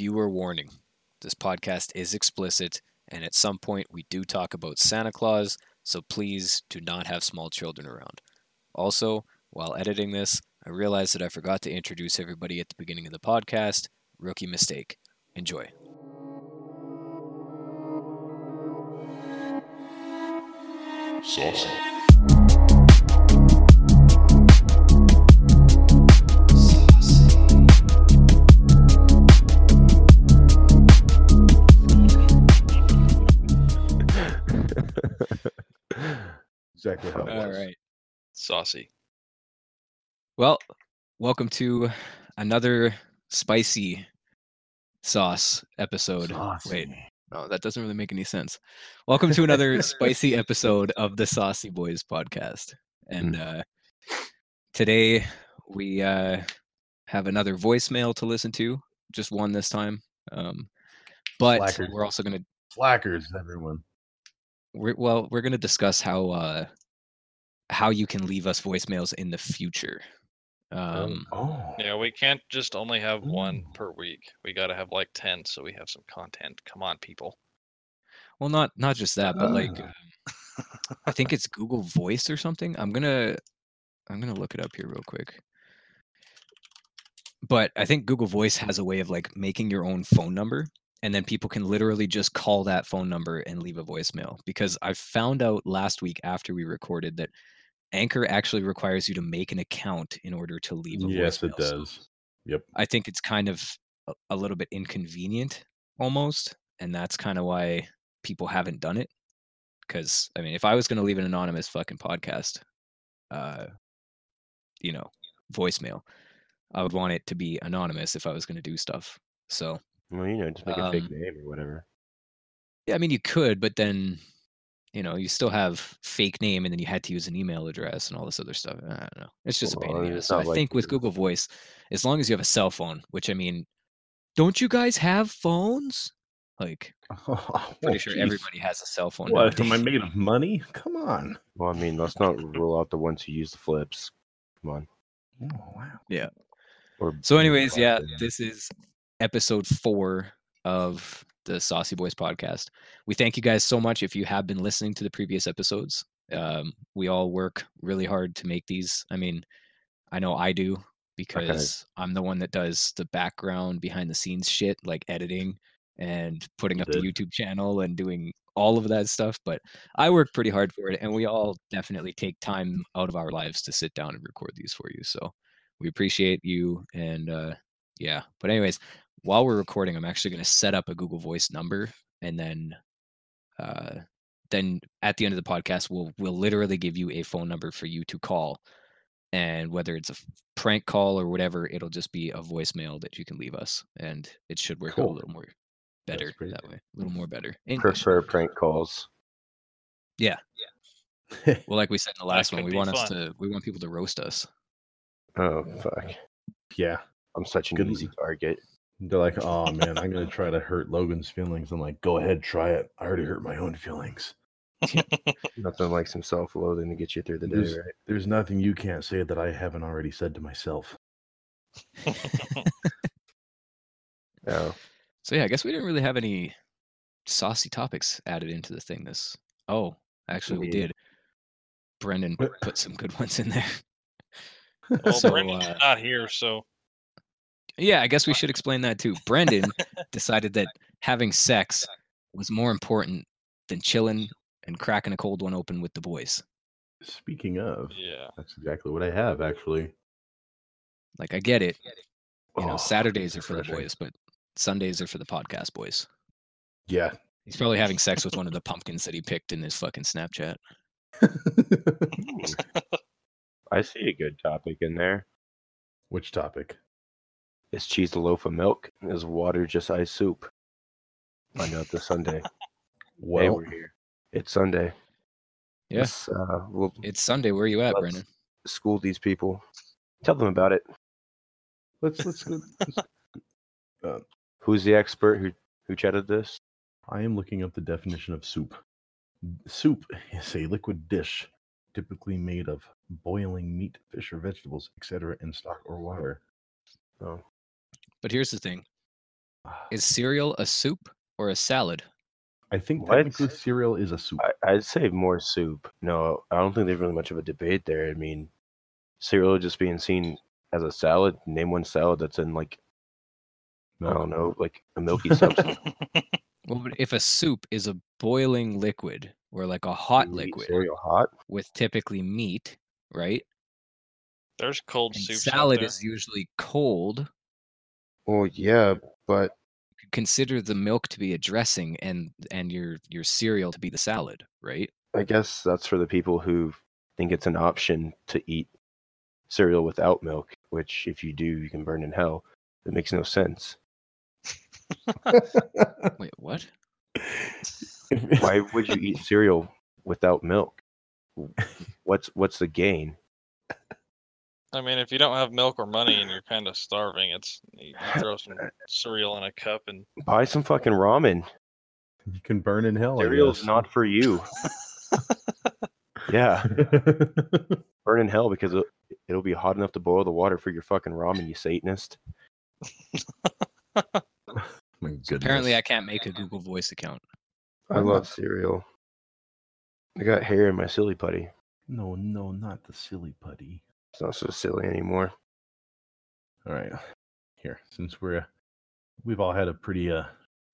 viewer warning this podcast is explicit, and at some point we do talk about Santa Claus, so please do not have small children around. Also, while editing this, I realized that I forgot to introduce everybody at the beginning of the podcast. Rookie mistake. Enjoy. Saucy. Exactly how it All was. right. Saucy. Well, welcome to another spicy sauce episode. Wait, no, that doesn't really make any sense. Welcome to another spicy episode of the Saucy Boys podcast. And uh, today we uh, have another voicemail to listen to, just one this time. Um, but Slackers. we're also going to Slackers, everyone. We're, well, we're going to discuss how uh, how you can leave us voicemails in the future. Um, Oh, Yeah, we can't just only have one per week. We got to have like 10 so we have some content. Come on, people. Well, not not just that, but like Ah. um, I think it's Google Voice or something. I'm gonna I'm gonna look it up here real quick. But I think Google Voice has a way of like making your own phone number, and then people can literally just call that phone number and leave a voicemail. Because I found out last week after we recorded that Anchor actually requires you to make an account in order to leave a voicemail. yes, it does. Yep. I think it's kind of a, a little bit inconvenient almost, and that's kind of why people haven't done it. Because I mean, if I was going to leave an anonymous fucking podcast, uh, you know, voicemail, I would want it to be anonymous if I was going to do stuff. So Well, you know, just make a fake Um, name or whatever. yeah, I mean, you could, but then you know, you still have fake name, and then you had to use an email address and all this other stuff. I don't know. It's just a pain in the ass. So I like think with Google Voice, as long as you have a cell phone, which I mean, don't you guys have phones? Like, pretty sure everybody has a cell phone. Oh, What? Am I made of money? Come on. Well, I mean, let's not rule out the ones who use the flips. Come on. Oh, wow. Yeah. Or So, anyways, yeah, this is episode four of the Saucy Boys podcast. We thank you guys so much if you have been listening to the previous episodes. Um, we all work really hard to make these. I mean, I know I do because I'm the one that does the background behind the scenes shit, like editing and putting up the. YouTube channel and doing all of that stuff. But I work pretty hard for it, and we all definitely take time out of our lives to sit down and record these for you. So we appreciate you and uh yeah but anyways while we're recording i'm actually going to set up a google voice number and then uh then at the end of the podcast we'll we'll literally give you a phone number for you to call and whether it's a prank call or whatever it'll just be a voicemail that you can leave us and it should work out a little more better that way a little more better English. prefer prank calls. yeah Yeah. well like we said in the last one we want us to we want people to roast us Oh fuck! yeah. I'm such an Good- easy target. They're like, oh man, I'm gonna try to hurt Logan's feelings. I'm like, go ahead, try it. I already hurt my own feelings. Nothing like some self-loathing to get you through the day, There's, right? there's nothing you can't say that I haven't already said to myself. Oh, So yeah, I guess we didn't really have any saucy topics added into the thing. This oh, actually we Yeah. did. Brendan put some good ones in there. well, So, Brendan's uh, not here, so Yeah, I guess we should explain that too. Brendan decided that having sex was more important than chilling and cracking a cold one open with the boys. Speaking of, yeah. that's exactly what I have actually. Like I get it, you know, Oh, Saturdays are for the boys, but Sundays are for the podcast boys. Yeah. He's probably having sex with one of the pumpkins that he picked in his fucking Snapchat. I see a good topic in there. Which topic? Is cheese a loaf of milk? Is water just ice soup? Find out this Sunday. hey, we're here. It's Sunday. Yeah. Uh, we'll It's Sunday. Where are you at, Let's- Brendan? school these people. Tell them about it. let's let's go. let's- Who's the expert who who chatted this? I am looking up the definition of soup. Soup is a liquid dish typically made of boiling meat, fish, or vegetables, etc., in stock or water. Oh, But here's the thing. Ah. Is cereal a soup or a salad? I think What? technically cereal is a soup. I, I'd say more soup. No, I don't think there's really much of a debate there. I mean, cereal just being seen as a salad. Name one salad that's in like I don't know, like a milky substance. Well, but if a soup is a boiling liquid or like a hot You liquid cereal hot. with typically meat, right? There's cold And soups. out salad there. is usually cold. Well, yeah, but Consider the milk to be a dressing and and your your cereal to be the salad, right? I guess that's for the people who think it's an option to eat cereal without milk. Which, if you do, you can burn in hell. It makes no sense. Wait, what? Why would you eat cereal without milk? What's what's the gain? I mean, if you don't have milk or money and you're kind of starving, it's you, you throw some cereal in a cup and Buy some fucking ramen. You can burn in hell. Cereal's not for you. Yeah, burn in hell because it, it'll be hot enough to boil the water for your fucking ramen, you Satanist. My So apparently. I can't make a Google Voice account. I love cereal. I got hair in my silly putty. No, no, not the silly putty. It's not so silly anymore. All right, here since we're we've all had a pretty uh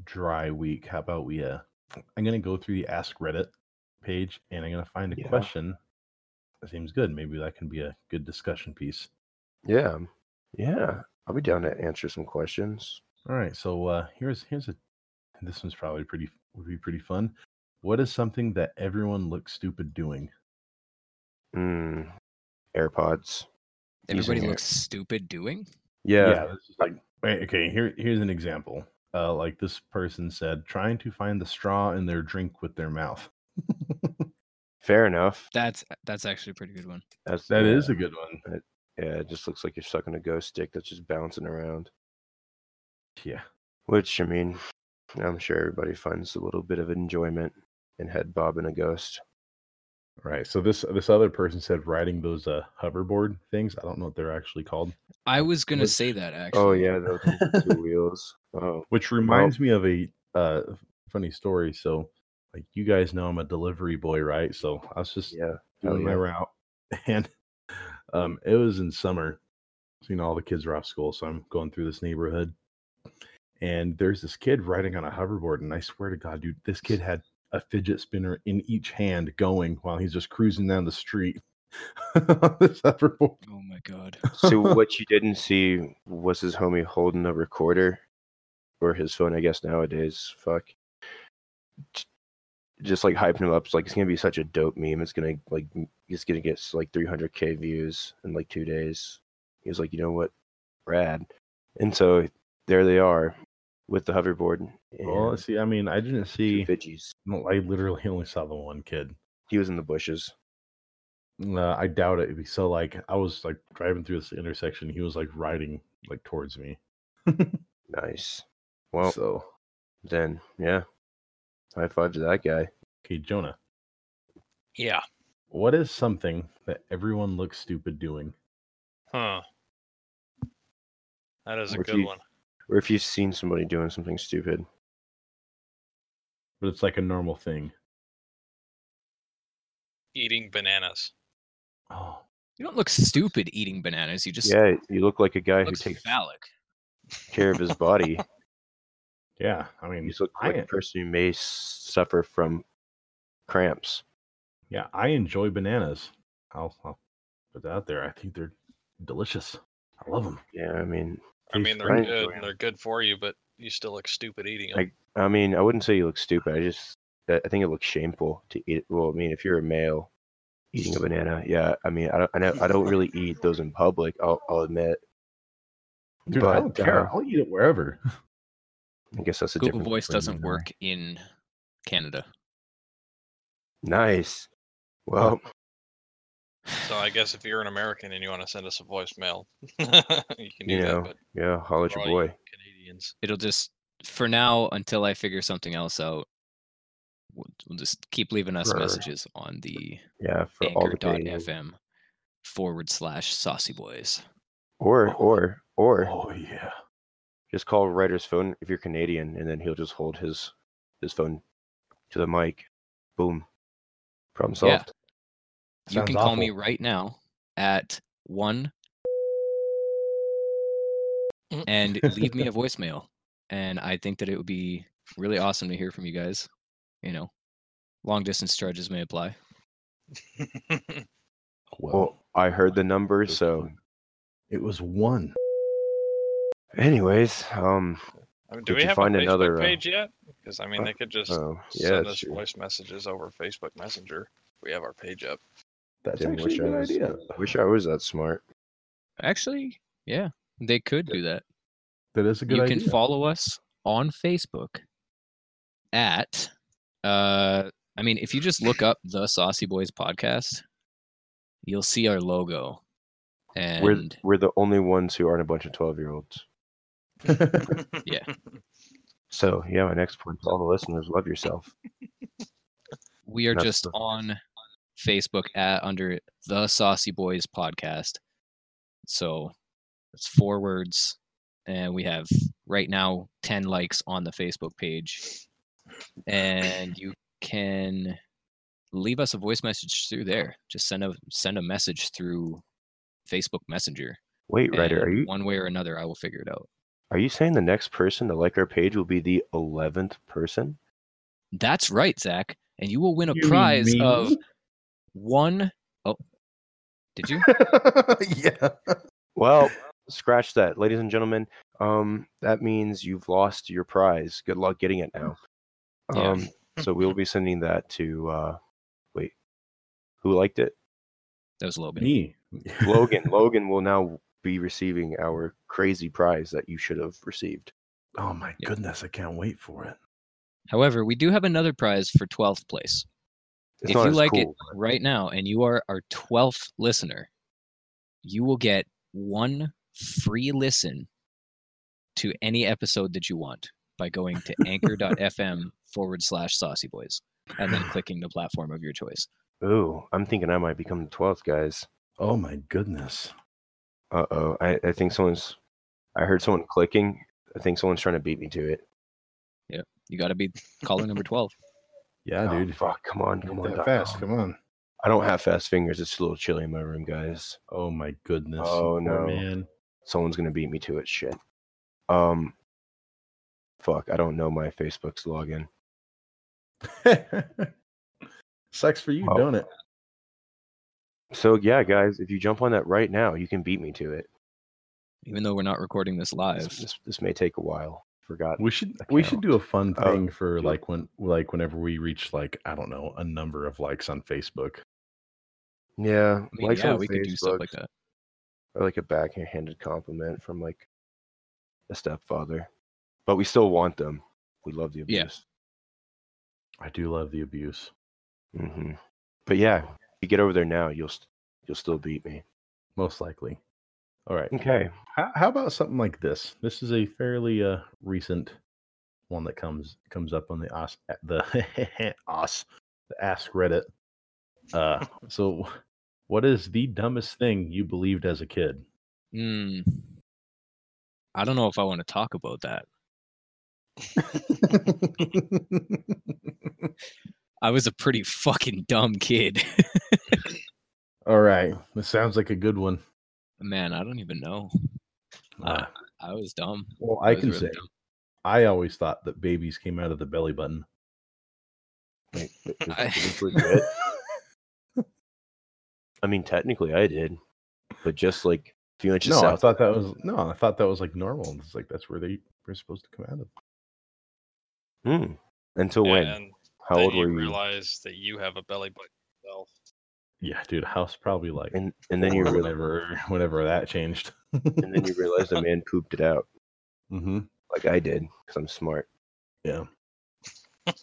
dry week. How about we uh? I'm gonna go through the Ask Reddit page and I'm gonna find a Yeah. question. That seems good. Maybe that can be a good discussion piece. Yeah, yeah. I'll be down to answer some questions. All right, so uh here's here's a this one's probably pretty would be pretty fun. What is something that everyone looks stupid doing? Mm, AirPods. Everybody Using it. looks stupid doing. Yeah, this is like wait, okay. Here here's an example. Uh, like this person said, trying to find the straw in their drink with their mouth. fair enough. That's that's actually a pretty good one. That's That yeah, is a good one. yeah. It just looks like you're sucking a ghost stick that's just bouncing around. Yeah. Which I mean, I'm sure everybody finds a little bit of enjoyment in head bobbing a ghost. Right. So this this other person said riding those uh hoverboard things. I don't know what they're actually called. I was gonna Which- say that actually. Oh yeah, those two wheels. Oh, Which reminds me of a uh funny story. So like you guys know I'm a delivery boy, right? So I was just yeah. hell doing my route and um it was in summer. So, you know, all the kids are off school, so I'm going through this neighborhood. And there's this kid riding on a hoverboard, and I swear to God, dude, this kid had a fidget spinner in each hand going while he's just cruising down the street this. Oh my god. so what you didn't see was his homie holding a recorder or his phone, I guess nowadays. Fuck. Just like hyping him up. It's like it's gonna be such a dope meme. It's gonna like it's gonna get like 300k views in like two days. He was like, you know what, rad. And so there they are with the hoverboard. Well, see, I mean, I didn't see. Fidgies. I literally only saw the one kid. He was in the bushes. Uh, I doubt it. So, like, I was like driving through this intersection. He was like riding like towards me. Nice. Well, so, then yeah. High five to that guy. okay, Jonah, yeah, what is something that everyone looks stupid doing? huh? That is a Or good you- one. Or if you've seen somebody doing something stupid. But it's like a normal thing. Eating bananas. Oh, You don't look stupid eating bananas. You just Yeah, you look like a guy who takes phallic. care of his body. yeah. I you mean, just look I, like a person who may suffer from cramps. yeah, I enjoy bananas. I'll, I'll put that out there. I think they're delicious. I love them. Yeah, I mean, I mean, they're great. good. and They're good for you, but you still look stupid eating them. Like- I mean, I wouldn't say you look stupid. I just, I I think it looks shameful to eat. Well, I mean, if you're a male eating a banana, yeah. I mean, I don't, I, know, I don't really eat those in public. I'll, I'll admit. Dude, I don't care. uh, I'll eat it wherever. I guess that's a Google different. Voice doesn't work in Canada. Nice. Well, so I guess if you're an American and you want to send us a voicemail, you can do you know, that. But yeah, holler at your boy. Canadians. It'll just for now until I figure something else out. We'll, we'll just keep leaving us For- messages on the Yeah, for all the Canadians. anchor.fm forward slash saucy boys. Or, Oh. or, or Oh yeah. Just call Ryder's phone if you're Canadian, and then he'll just hold his his phone to the mic. Boom. Problem Yeah. Solved. You Sounds can call me right now at one Mm. and leave me a voicemail. And I think that it would be really awesome to hear from you guys. You know, long distance charges may apply. Well, I heard the number, so it was one. anyways, um I mean, do Did we you have find a Facebook another, uh, page yet? Because I mean, uh, they could just oh yeah, send us true. voice messages over Facebook Messenger. We have our page up. That's Damn, actually wish a I good was- idea. wish I was that smart. Actually, yeah, they could do that. That is a good idea. you idea. can follow us on Facebook at uh I mean if you just look up the Saucy Boys podcast, you'll see our logo. And We're we're the only ones who aren't a bunch of twelve year olds. Yeah. So yeah, my next point to all the listeners, love yourself. we are That's just the- on Facebook at under the Saucy Boys podcast. So it's four words and we have right now 10 likes on the Facebook page. And you can leave us a voice message through there. Just send a send a message through Facebook Messenger. Wait, Ryder, are you one way or another I will figure it out. are you saying the next person to like our page will be the eleventh person? That's right, Zach. And you will win a You prize of me? One oh did you? yeah. Well, scratch that, ladies and gentlemen. Um, that means you've lost your prize. Good luck getting it now. Yeah. Um, so we'll be sending that to uh, wait, who liked it? That was Logan. Me. Logan. Logan will now be receiving our crazy prize that you should have received. Oh my Yeah. goodness, I can't wait for it. However, we do have another prize for 12th place. It's if you like it cool, but- right now and you are our 12th listener, you will get one free listen to any episode that you want by going to anchor.fm forward slash saucy boys and then clicking the platform of your choice. Ooh, I'm thinking I might become the twelfth, guys. Oh my goodness. Uh oh, I, I think someone's. I heard someone clicking. I think someone's trying to beat me to it. Yeah. You got to be caller number 12. Yeah, Oh, dude. fuck! Come on, come on, fast. com. Come on. I don't have fast fingers. It's a little chilly in my room, guys. Oh my goodness. Oh, poor no. man. Someone's gonna beat me to it. Shit. Um. Fuck! I don't know my Facebook's login. Sucks for you, Oh. don't it? So yeah, guys, if you jump on that right now, you can beat me to it. Even though we're not recording this This, live. this, this may take a while. Forgot. We should we should do a fun Oh, thing for do it. like when like whenever we reach like I don't know a number of likes on Facebook. Yeah, I mean, likes yeah, on we could do stuff Facebook like that. or like a backhanded compliment from like a stepfather, but we still want them. We love the Yeah. abuse. I do love the abuse. hmm But yeah, if you get over there now, you'll st- you'll still beat me. Most likely. All right. Okay. How, how about something like this? This is a fairly uh recent one that comes comes up on the os the os the ask Reddit. Uh, so what is the dumbest thing you believed as a kid? Hmm. I don't know if I want to talk about that. I was a pretty fucking dumb kid. All right, this sounds like a good one. Man, I don't even know. Uh, Uh, I was dumb. well, I was can really say dumb. I always thought that babies came out of the belly button. Wait, is- I- is this legit? I mean, technically, I did, but just like a few inches No, I thought that was no, I thought that was like normal. It's like that's where they were supposed to come out of. Hmm. Until when? How old you were you? realize that you have a belly button yourself. Yeah, dude, house probably like And and then you four, realize, whenever whenever that changed. and then you realize the man pooped it out, mm-hmm. like I did, because I'm smart. Yeah.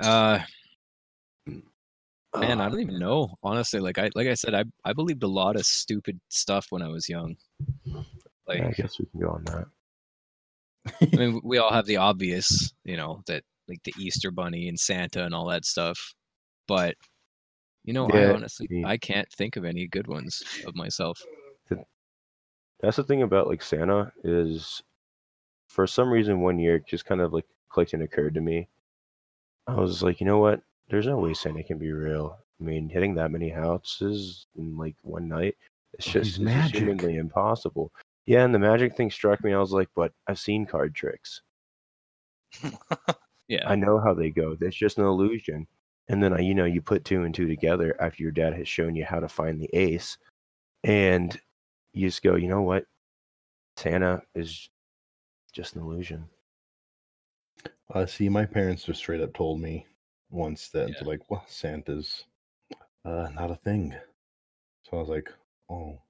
Uh, man, I don't even know. Honestly, like I like I said, I I believed a lot of stupid stuff when I was young. Like Yeah, I guess we can go on that. I mean, we all have the obvious, you know, that like the Easter Bunny and Santa and all that stuff. But you know, I honestly mean- I can't think of any good ones of myself. That's the thing about like Santa is for some reason one year it just kind of like clicked and occurred to me. I was like, you know what? There's no way Santa can be real. I mean, hitting that many houses in like one night, it's Oh, just he's it's magic. humanly impossible. Yeah, and the magic thing struck me. I was like, but I've seen card tricks. Yeah. I know how they go. That's just an illusion. And then I, you know, you put two and two together after your dad has shown you how to find the ace, and you just go, you know what? Santa is just an illusion. Uh, see, my parents just straight up told me once that Yeah. like, "Well, Santa's uh, not a thing." So I was like, "Oh,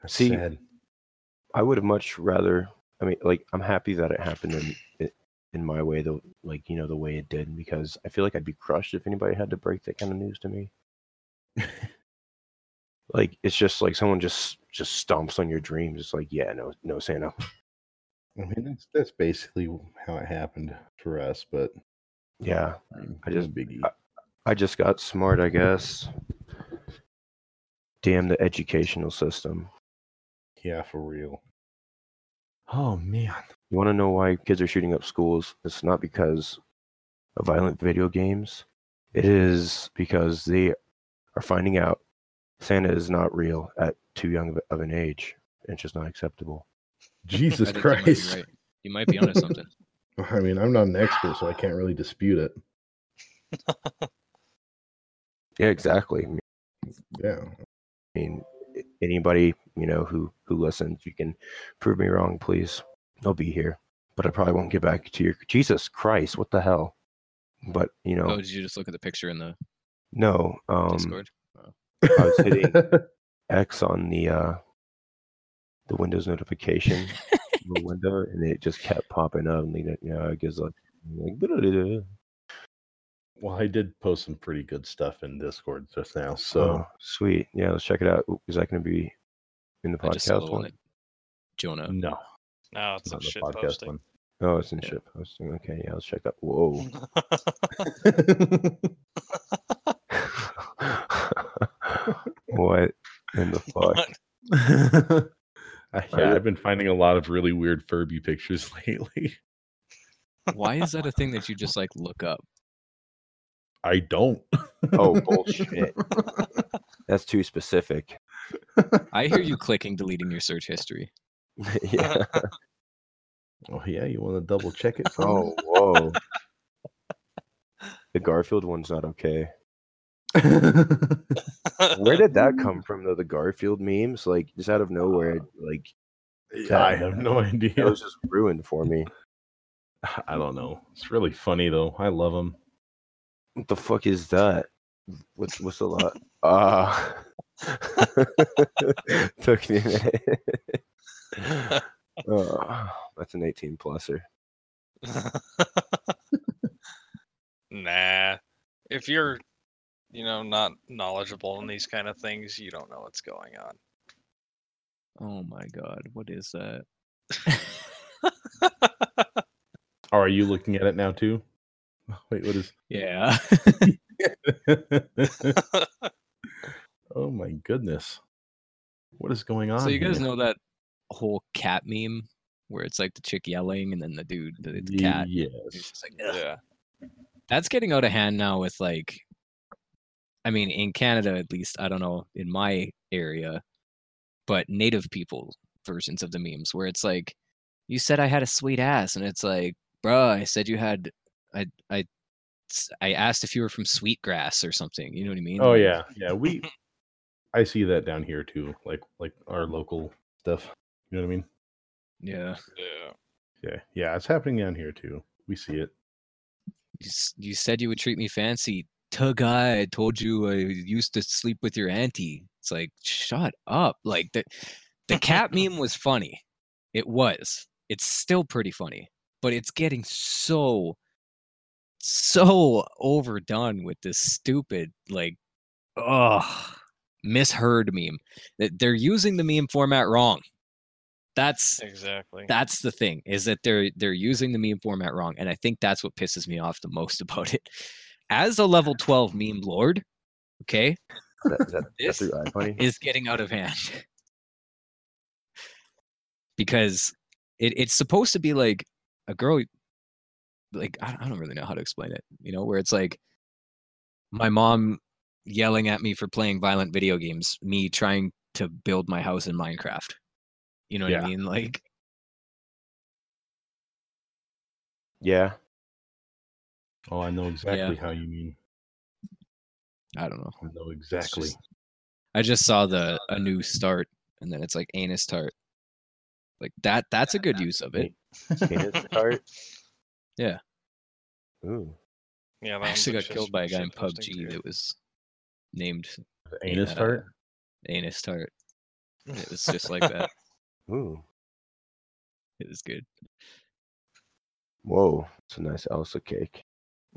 that's See, sad." I would have much rather. I mean, like, I'm happy that it happened in it, in my way, though. Like, you know, the way it did, because I feel like I'd be crushed if anybody had to break that kind of news to me. Like, it's just like someone just just stomps on your dreams. It's like, yeah, no, no Santa. I mean, that's that's basically how it happened for us, but Yeah, I, I just- biggie. I just got smart, I guess. Damn the educational system. yeah, for real. Oh man, You want to know why kids are shooting up schools? It's not because of violent video games. It is because they are finding out Santa is not real at too young of, of an age. And it's just not acceptable. Jesus I think you might be Christ! right. You might be onto something. I mean, I'm not an expert, so I can't really dispute it. Yeah, exactly. I Yeah, I mean, anybody you know who who listens, you can prove me wrong, please. I'll be here, but I probably won't get back to your Jesus Christ. What the hell? But you know, Oh, did you just look at the picture in the no. Um, Discord? I was hitting X on the uh the Windows notification the window, and it just kept popping up, and you know, it gives like like well, I did post some pretty good stuff in Discord just now, so oh, sweet. Yeah, let's check it out. Is that going to be in the I just saw podcast one one? Jonah. no, No, it's not a the shit podcast posting. one. Oh, it's in Yeah. ship posting. Okay, yeah, let's check that. Whoa. what in the fuck? What? I- yeah, I've been finding a lot of really weird Furby pictures lately. Why is that a thing that you just like look up? I don't. Oh, bullshit. That's too specific. I hear you clicking, deleting your search history. yeah. Oh yeah, you want to double check it? Oh, whoa. The Garfield one's not okay. Where did that come from though? The Garfield memes, like just out of nowhere, like yeah, I have no idea. it was just ruined for me. I don't know. It's really funny though. I love them. What the fuck is that? What's what's the lot? Ah, took me a. oh, that's an 18 pluser. nah. If you're, you know, not knowledgeable in these kind of things, you don't know what's going on. Oh my god, what is that? Oh, are you looking at it now too? Wait, what is? Yeah. oh my goodness, what is going on? so you guys here? know that whole cat meme where it's like the chick yelling and then the dude, the, the cat. Yes. Just like, yeah. that's getting out of hand now with like i mean in canada at least i don't know in my area but native people versions of the memes where it's like you said i had a sweet ass and it's like bruh i said you had I, I, I asked if you were from sweetgrass or something you know what i mean Oh yeah, yeah. We, I see that down here too. Like like our local stuff. You know what I mean? yeah Yeah. Yeah, yeah. It's happening down here too. We see it. you, you said you would treat me fancy tug guy i told you i used to sleep with your auntie it's like shut up like the the cat meme was funny it was it's still pretty funny but it's getting so so overdone with this stupid like oh misheard meme that they're using the meme format wrong that's Exactly. that's the thing is that they're they're using the meme format wrong and i think that's what pisses me off the most about it. As a level 12 meme lord okay That, is that, This is getting out of hand. Because it, it's supposed to be like a girl like I, I don't really know how to explain it you know where it's like my mom yelling at me for playing violent video games me trying to build my house in minecraft you know what Yeah. i mean like Yeah. Oh, I know exactly how you mean. i don't know I know exactly. just- i just saw the a new start and then it's like anus tart like that that's a good use of it Penis tart. Yeah. Ooh. Yeah, that i actually got killed by a guy in pubg that was named The anus uh, tart. anus tart it was just like that Ooh. it was good Whoa. It's a nice Elsa cake.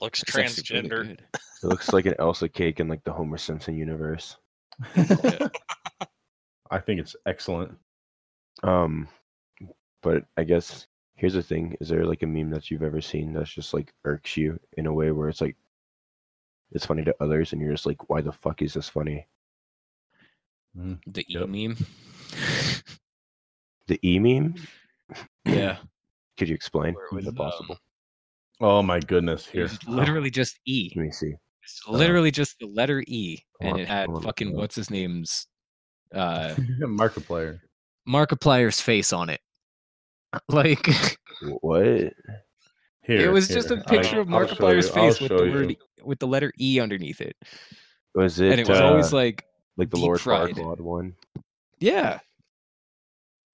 Looks It's transgender. good. It looks like an Elsa cake in like the Homer Simpson universe. I think it's excellent. Um, but I guess here's the thing: is there like a meme that you've ever seen that's just like irks you in a way where it's like it's funny to others, and you're just like, why the fuck is this funny? The e Yep. meme The e meme? yeah Could you explain? Where it Is was, it possible? Oh my goodness! It Here, was literally just E. Let me see. It's literally just the letter E, and on, it had on, fucking on. what's his name's uh Markiplier. Markiplier's face on it. Like What? Here, it was just a picture I- of I'll Markiplier's you, face with the you. word E- with the letter E underneath it, Was it? and it was uh, always like, like the deep Lord fried. Farquaad one. yeah,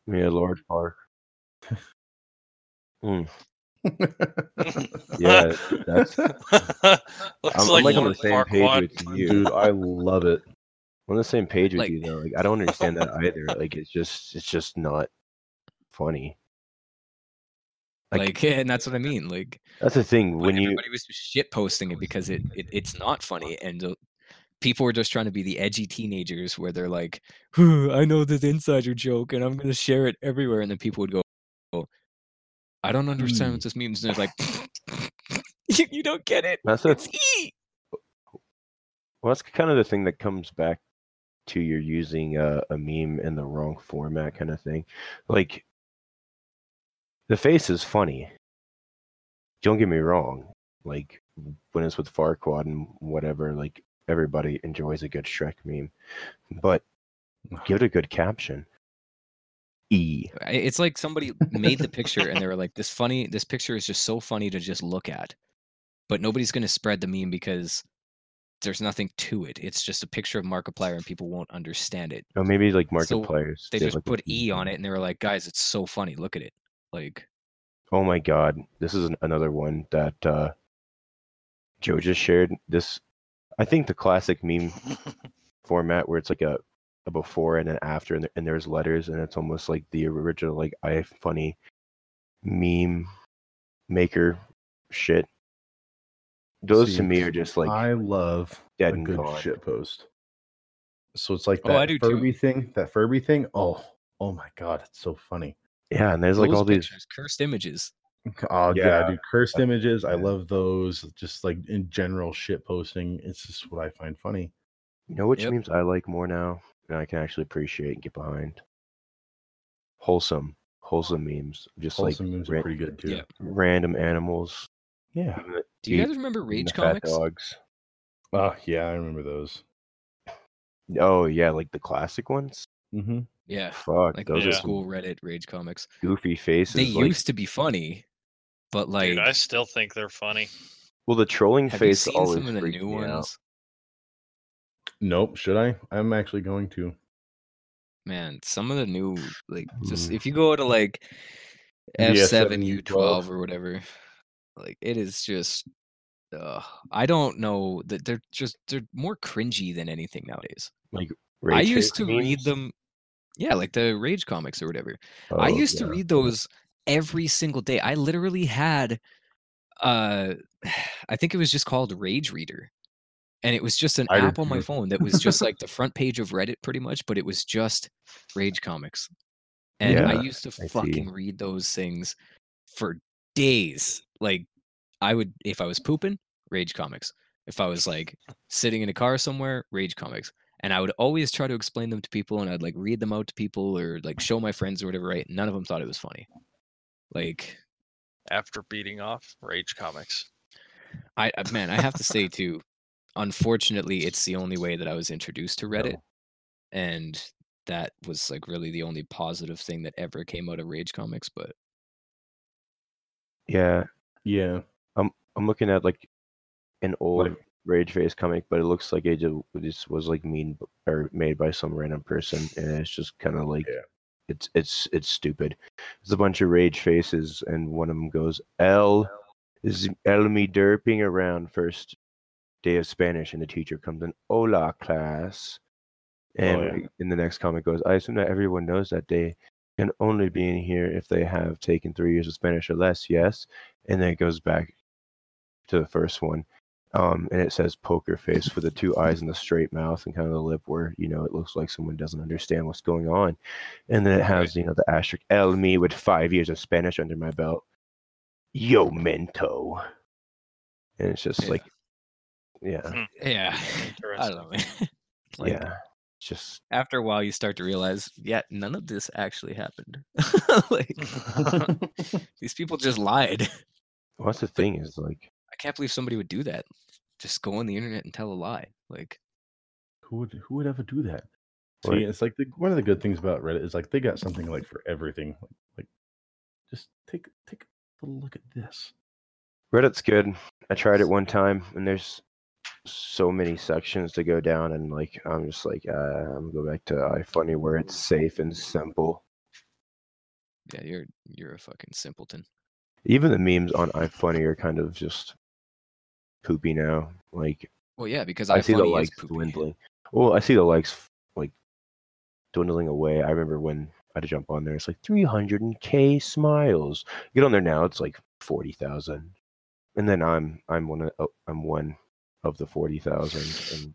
Yeah, Lord Park. Hmm. Yeah, that's. Looks I'm, like, I'm like on the same page with you. Dude, I love it. I'm on the same page with Like- you though. Like I don't understand that either. Like it's just it's just not funny. Like- like, and that's what I mean. Like That's the thing when when you everybody was just shit posting it because it, it it's not funny, and people were just trying to be the edgy teenagers where they're like, I know this insider joke, and I'm gonna share it everywhere, and then people would go, oh, I don't understand Hmm. what this means, and it's like, you, you don't get it. that's It's E. well, that's kind of the thing that comes back to you're using a, a meme in the wrong format kind of thing. Like the face is funny. Don't get me wrong. Like when it's with Farquaad and whatever, like everybody enjoys a good Shrek meme, but give it a good caption. E. It's like somebody made the picture and they were like, "This funny, this picture is just so funny to just look at," but nobody's gonna spread the meme because there's nothing to it. It's just a picture of Markiplier and people won't understand it. Oh, maybe like market So. They just like, put E on it and they were like, "Guys, it's so funny. Look at it." Like, Oh my god, this is an, another one that uh, Joe just shared. This, I think, the classic meme format where it's like a, a before and an after, and, and there's letters, and it's almost like the original like I funny meme maker shit. Those See, to me are just like I love dead a and good gone. shit post. So it's like Oh, I that do too. Thing. That Furby thing. Oh, oh my god, it's so funny. Yeah, and there's like those all these. cursed images. Oh yeah, Yeah. dude. Cursed images. I love those. Just like in general shit posting. It's just what I find funny. You know which Yep. memes I like more now, and I can actually appreciate and get behind. Wholesome, wholesome memes, just Wholesome like memes are pretty good too. Yeah. random animals. Yeah. Do you guys remember Rage Comics? dogs. Oh yeah, I remember those. Oh yeah, like the classic ones. Mm-hmm. Yeah, Fuck, like those old are Yeah. school Reddit Rage Comics. goofy faces. They like, used to be funny, but like, Dude, I still think they're funny. well, the trolling have you face seen always some of the freaked new me out. ones? Nope. Should I? I'm actually going to. Man, some of the new like just if you go to like The F S7, seven U U12. or whatever, like it is just. Uh, I don't know that they're just they're more cringy than anything nowadays. Like, I used face to read them, yeah, like the Rage comics or whatever. I Oh, used to yeah. read those every single day. I literally had, uh, I think it was just called Rage Reader, and it was just an I did app on my phone that was just like the front page of Reddit, pretty much, but it was just Rage comics, and I used to I see. fucking read those things for days. Like, I would if I was pooping, Rage comics. If I was like sitting in a car somewhere, Rage comics. And I would always try to explain them to people and I'd like read them out to people or like show my friends or whatever, right? None of them thought it was funny. Like After beating off Rage Comics. I I- man, I have to say too, unfortunately, it's the only way that I was introduced to Reddit. No. And that was like really the only positive thing that ever came out of Rage Comics. But Yeah, Yeah. I'm I'm looking at like an old Like- Rage Face comic, but it looks like it ju- just was like mean or made by some random person, and it's just kind of like Yeah. It's it's it's stupid. It's a bunch of Rage Faces, and one of them goes, "L is El me derping around first day of Spanish," and the teacher comes in, "Hola, class," oh, and yeah. in the next comic goes, "I assume that everyone knows that they can only be in here if they have taken three years of Spanish or less." Yes, and then it goes back to the first one. Um, and it says poker face with the two eyes and the straight mouth and kind of the lip where, you know, it looks like someone doesn't understand what's going on. And then it has, you know, the asterisk El me with five years of Spanish under my belt. Yo mento. And it's just Yeah. like yeah. Hmm. yeah, I don't know. man. like, yeah. Just After a while, you start to realize, yeah, none of this actually happened. like these people just lied. what's the thing is like I can't believe somebody would do that. Just go on the internet and tell a lie. Like, who would who would ever do that? See, Right. it's like the, one of the good things about Reddit is like they got something like for everything. Like, like just take take a look at this. Reddit's good. I tried it one time and there's so many sections to go down and like I'm just like uh, I'm gonna go back to iFunny where it's safe and simple. yeah, you're you're a fucking simpleton. Even the memes on iFunny are kind of just poopy now. Like Well, yeah, because I see the likes dwindling. Well, I see the likes like dwindling away. I remember when I had to jump on there, it's like 300k smiles. Get on there now, it's like 40,000, and then I'm I'm one of, oh, I'm one of the 40,000. And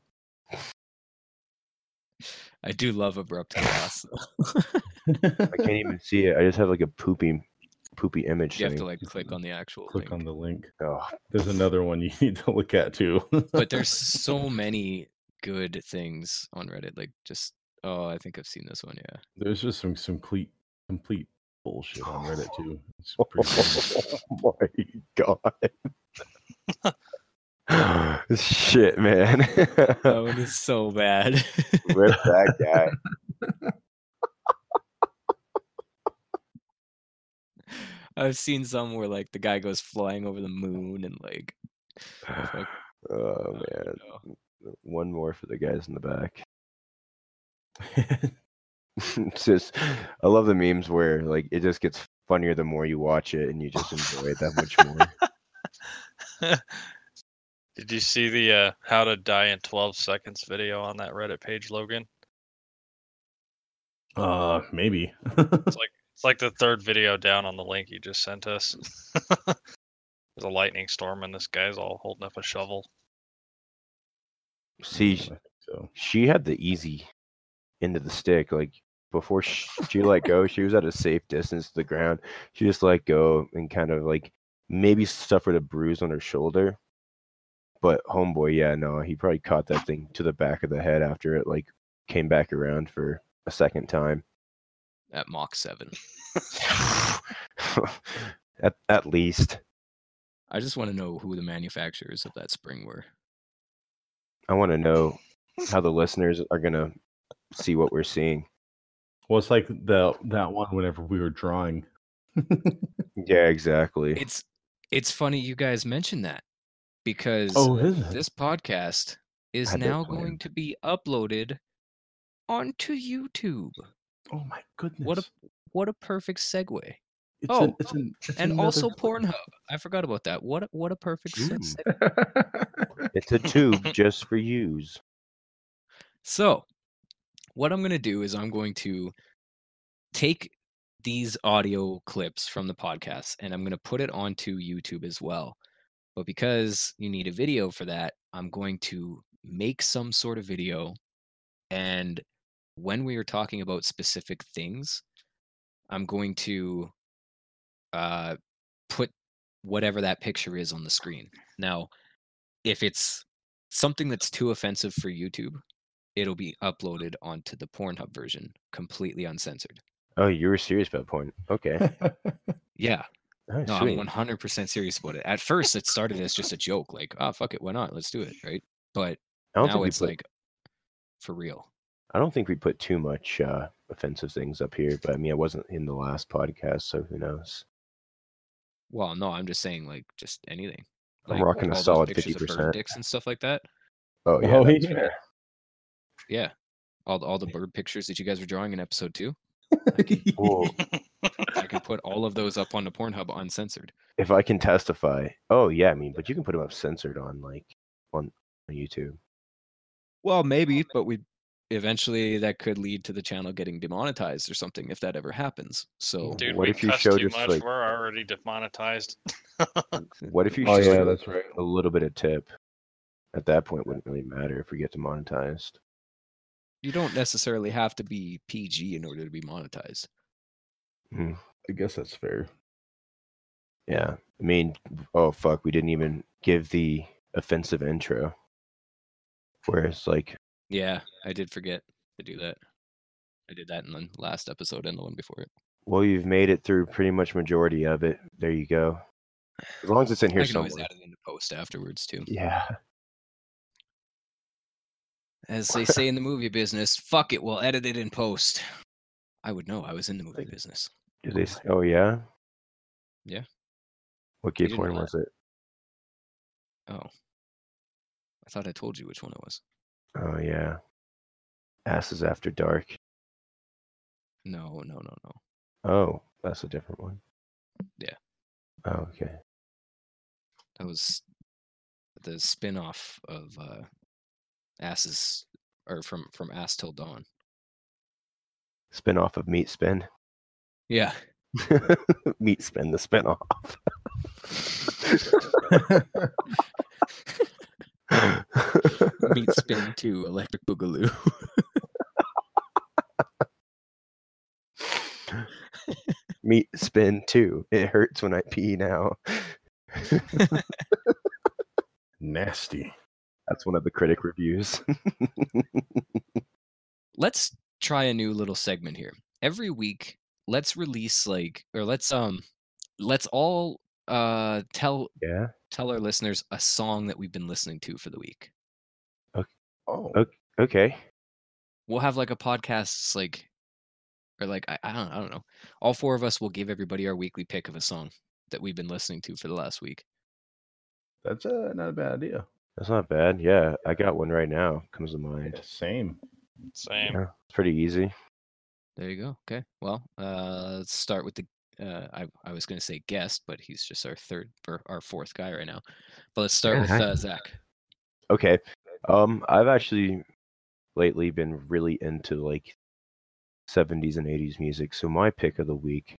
I do love abrupt chaos. I can't even see it. I just have like a poopy poopy image. you have to like click on the actual Click link. on the link. Oh, There's another one you need to look at too. but there's so many good things on Reddit. Like just oh, I think I've seen this one. Yeah. there's just some some complete complete bullshit on Reddit too. It's oh pretty oh my god. Shit, man. That one is so bad. Rip that guy. I've seen some where like the guy goes flying over the moon and like fuck, Oh man. One more for the guys in the back. it's just I love the memes where like it just gets funnier the more you watch it and you just enjoy it that much more. Did you see the uh, how to die in 12 seconds video on that Reddit page, Logan? uh, maybe. It's like it's like the third video down on the link you just sent us. There's a lightning storm and this guy's all holding up a shovel. See, so. she had the easy end of the stick. Like before she, she let go, she was at a safe distance to the ground. She just let go and kind of like maybe suffered a bruise on her shoulder. But homeboy, yeah, no, he probably caught that thing to the back of the head after it like came back around for a second time. At Mach seven. at at least. I just want to know who the manufacturers of that spring were. I want to know how the listeners are gonna see what we're seeing. Well, it's like the that one whenever we were drawing. Yeah, exactly. It's it's funny you guys mentioned that because oh, this podcast is now going to be uploaded onto YouTube. Oh my goodness! What a what a perfect segue. It's oh, an, it's an, it's and also clip. Pornhub. I forgot about that. What a, what a perfect se- Mm. segue. It's a tube just for use. So, what I'm going to do is I'm going to take these audio clips from the podcast and I'm going to put it onto YouTube as well. But because you need a video for that, I'm going to make some sort of video. And when we are talking about specific things, I'm going to uh, put whatever that picture is on the screen. Now, if it's something that's too offensive for YouTube, it'll be uploaded onto the Pornhub version, completely uncensored. Oh, you were serious about porn. Okay. Yeah, Oh, no, sweet. I'm 100% serious about it. At first, it started as just a joke, like, oh fuck it, why not? Let's do it, right? But I now it's put, like for real. I don't think we put too much uh, offensive things up here, but I mean, I wasn't in the last podcast, so who knows? Well, no, I'm just saying like just anything. I'm Like, rocking a solid pictures of bird 50%. dicks and stuff like that. Oh yeah, Oh, yeah. Yeah, all the- all the bird pictures that you guys were drawing in episode two. Well, I can put all of those up on the Pornhub uncensored. if I can testify, oh yeah, I mean, but you can put them up censored on like on, on YouTube. Well, maybe, but we eventually that could lead to the channel getting demonetized or something if that ever happens. So Dude, What we if you cuss show too just, much. like- We're already demonetized. What if you oh show yeah, like, that's right. a little bit of tip? At that point, wouldn't really matter if we get demonetized. you don't necessarily have to be PG in order to be monetized. Hmm, I guess that's fair. Yeah, I mean, oh fuck, we didn't even give the offensive intro. Whereas, like, Yeah, I did forget to do that. I did that in the last episode and the one before it. well, you've made it through pretty much majority of it. There you go. As long as it's in here I can always somewhere. add it into post afterwards too. Yeah. As they say in the movie business, fuck it, we'll edit it in post. I would know. I was in the movie business. Do they? Oh yeah. Yeah. What gay porn was it? Oh, I thought I told you which one it was. Oh yeah. Asses After Dark. No, no, no, no. Oh, that's a different one. Yeah. Oh, okay. That was the spin-off of uh, Asses, or from from Ass Till Dawn. Spin off of Meat Spin. Yeah. Meat Spin, the spin off. Meat Spin 2, Electric Boogaloo. Meat Spin 2. It hurts when I pee now. Nasty. That's one of the critic reviews. let's try a new little segment here. Every week, let's release like or let's um let's all uh tell yeah. tell our listeners a song that we've been listening to for the week. Oh, Okay. Okay. We'll have like a podcast like or like I, I don't I don't know. All four of us will give everybody our weekly pick of a song that we've been listening to for the last week. that's uh, not a bad idea. That's not bad. Yeah, I got one right now. Comes to mind. Yeah, same. Same. Yeah, it's pretty easy. There you go. Okay. Well, uh let's start with the uh I I was gonna say guest, but he's just our third or our fourth guy right now. But let's start Yeah, with uh, Zach. Okay. Um, I've actually lately been really into like 70s and 80s music. So my pick of the week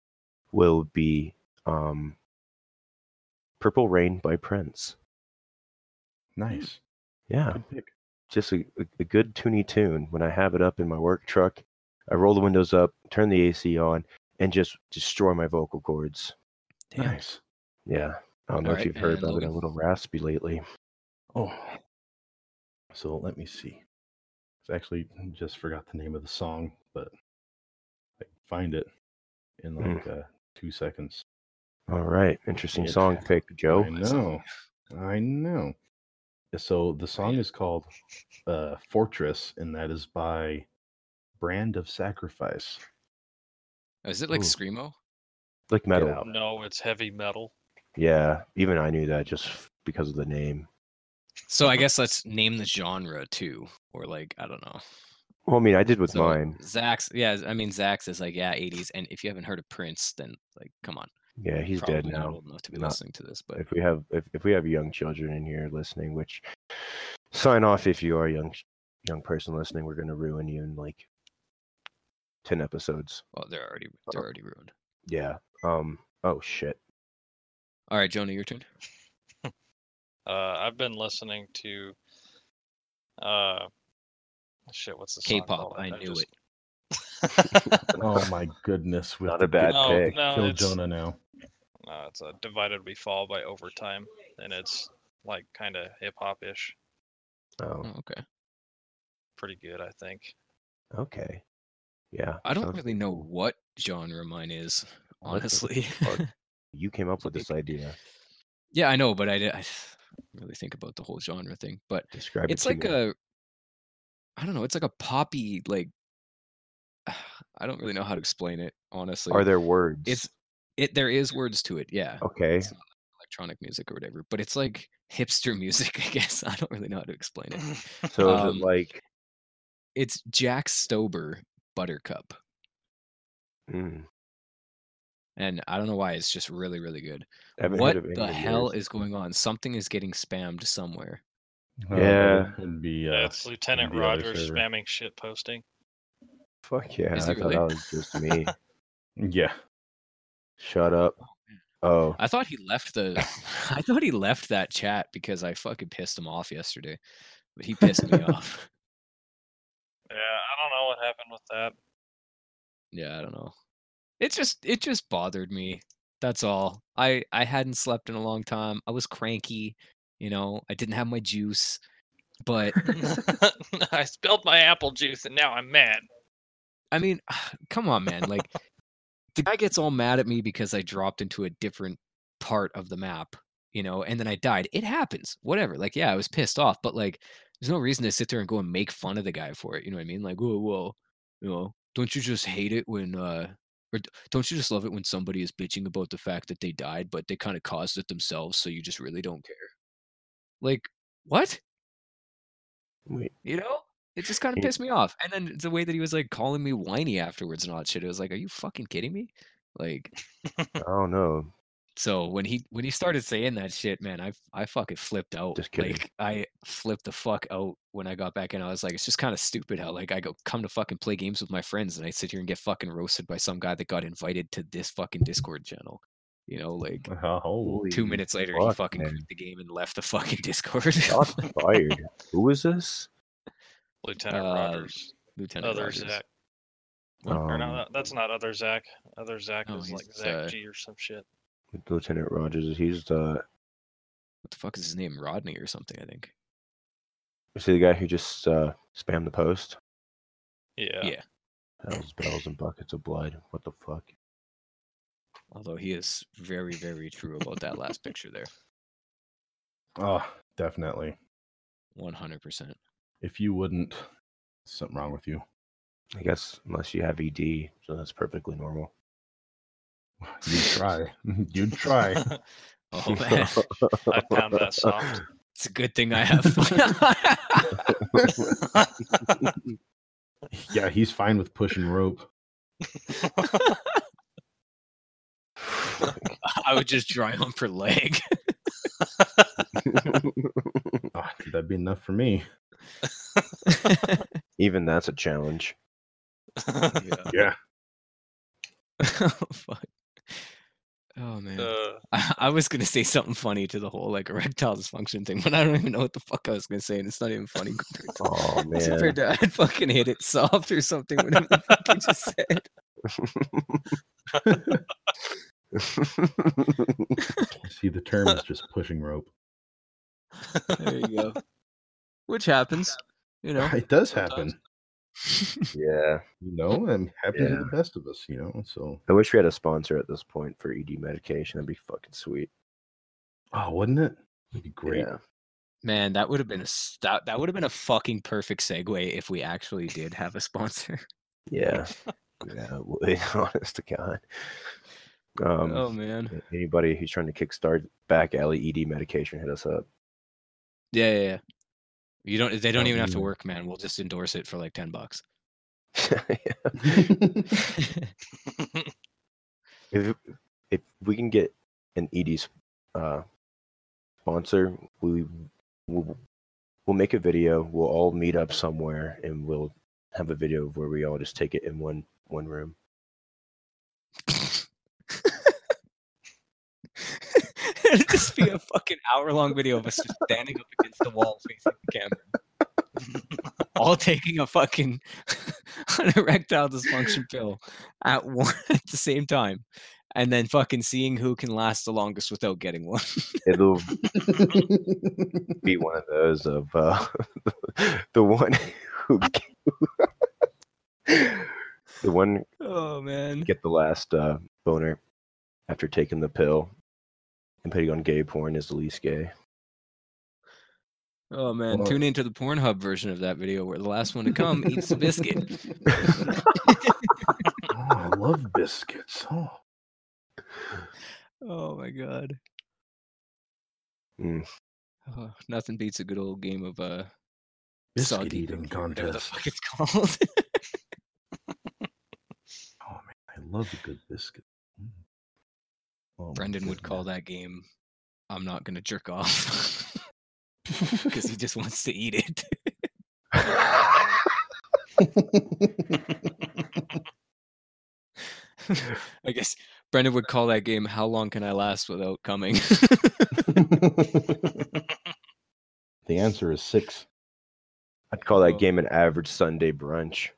will be um Purple Rain by Prince. Nice. Yeah, Good pick. just a, a, a good toony tune. When I have it up in my work truck, I roll the windows up, turn the AC on, and just destroy my vocal cords. Damn. Nice. Yeah. I don't know if you've heard, but I've been a little raspy lately. Oh. So let me see. I actually just forgot the name of the song, but I find it in Mm. like uh, two seconds. All right. Interesting It- song pick, Joe. I know. I know. So the song is called uh, Fortress, and that is by Brand of Sacrifice. Is it like Ooh. screamo? Like metal. out. No, it's heavy metal. Yeah, even I knew that just because of the name. So I guess let's name the genre too, or like I don't know. Well, I mean, I did with So mine. Zach's, yeah, I mean Zach's is like yeah, 80s, and if you haven't heard of Prince, then like come on, Yeah, he's dead probably not now. old enough to be Not- listening to this. But If we have if, if we have young children in here listening, which sign off if you are a young young person listening, we're gonna ruin you in like ten episodes. well, they're already they're already ruined. Yeah. Um. Oh shit. All right, Jonah, your turn. Uh, I've been listening to uh, shit. What's the song K-pop. called? I knew just- Oh my goodness! With Not a bad No, pick. no, Kill it's, Jonah now. no, it's a Divided We Fall by Overtime, and it's like kind of hip hop ish. Oh. Oh, okay. pretty good, I think. Okay. Yeah. I don't sounds- really know what genre mine is, honestly. You came up with this idea. yeah, I know, but I, di- I didn't really think about the whole genre thing. But Describe it's it like a, I don't know, it's like a poppy like. I don't really know how to explain it, honestly. Are there words? It's it. There is words to it. Yeah. okay. It's electronic music or whatever, but it's like hipster music. I guess I don't really know how to explain it. So is um, it like It's Jack Stauber Buttercup, mm, and I don't know why. It's just really, really good. What heard of any the hell yours. is going on? Something is getting spammed somewhere. Oh, Yeah. It'd be, uh, Yeah, it's Lieutenant the other Rogers spamming shit posting. Fuck yeah! Is I it thought really? that was just me. yeah. Shut up. Oh, I thought he left the. I thought he left that chat because I fucking pissed him off yesterday, but he pissed me off. Yeah, I don't know what happened with that. Yeah, I don't know. It just it just bothered me. That's all. I I hadn't slept in a long time. I was cranky, you know. I didn't have my juice, but I spilled my apple juice and now I'm mad. I mean, come on, man. Like the guy gets all mad at me because I dropped into a different part of the map, you know, and then I died. It happens. Whatever. Like, yeah, I was pissed off, but like there's no reason to sit there and go and make fun of the guy for it. You know what I mean? Like, oh well, you know, don't you just hate it when uh or don't you just love it when somebody is bitching about the fact that they died, but they kind of caused it themselves, so you just really don't care? Like, what? wait. You know? It just kind of pissed me off. And then the way that he was like calling me whiny afterwards and all that shit, it was like, are you fucking kidding me? Like, I don't know. So when he when he started saying that shit, man, I I fucking flipped out. Just kidding. Like I flipped the fuck out when I got back in. I was like, it's just kind of stupid how like I go come to fucking play games with my friends and I sit here and get fucking roasted by some guy that got invited to this fucking Discord channel. You know, like Oh, two Holy minutes later, he fucking man. quit the game and left the fucking Discord. Shots fired. Who is this? Lieutenant Uh, Rogers. Lieutenant Other Rogers. Zach. What? or no, Um, that- that's not other Zach. Other Zach No, is like Zach uh, G or some shit. Lieutenant Rogers. He's the What the fuck is his name? Rodney or something, I think. is he the guy who just uh, spammed the post? Yeah. yeah. Hells bells and buckets of blood. What the fuck? Although he is very, very true about that last picture there. oh, definitely. One hundred percent. If you wouldn't, something wrong with you. I guess unless you have ED, so that's perfectly normal. You'd try. You'd try. Oh man. I found that soft. It's a good thing I have yeah, he's fine with pushing rope. I would just dry hump her leg. Ah, that'd be enough for me. Even that's a challenge. yeah. Yeah. oh, fuck. Oh man. Uh, I, I was gonna say something funny to the whole like erectile dysfunction thing, but I don't even know what the fuck I was gonna say, and it's not even funny compared to, Oh man. compared to I'd fucking hit it soft or something. Whatever the fuck you just said. See, the term is just pushing rope. There you go. Which happens, you know. It does happen. Yeah. You know, and happens to Yeah. the best of us, you know. So, I wish we had a sponsor at this point for ED medication. That'd be fucking sweet. oh, wouldn't it? It'd be great. Yeah. Man, that would have been a that, that would have been a fucking perfect segue if we actually did have a sponsor. Yeah. yeah. would, Honest to God. Um, oh man. Anybody who's trying to kickstart back alley ED medication, hit us up. Yeah, yeah, yeah. You don't they don't Oh, even have to work, man. We'll just endorse it for like 10 bucks. if if we can get an ED uh, sponsor, we we'll, we'll make a video. We'll all meet up somewhere, and we'll have a video where we all just take it in one one room. It'd just be a fucking hour long video of us just standing up against the wall facing the camera. All taking a fucking an erectile dysfunction pill at one at the same time. And then fucking seeing who can last the longest without getting one. It'll be one of those of uh, the one who the one Oh man. get the last uh, boner after taking the pill and putting on gay porn is the least gay. Oh man. Well- Tune into the Pornhub version of that video where the last one to come eats the biscuit. Oh, I love biscuits. Oh. oh my god. Mm. Oh, nothing beats a good old game of uh Biscuit soggy eating cookie, whatever the contest. fuck it's called. Oh man, I love a good biscuit. Oh, Brendan would call that game I'm not gonna jerk off because he just wants to eat it. I guess Brendan would call that game "How long can I last without coming?" the answer is six. I'd call that game an average Sunday brunch.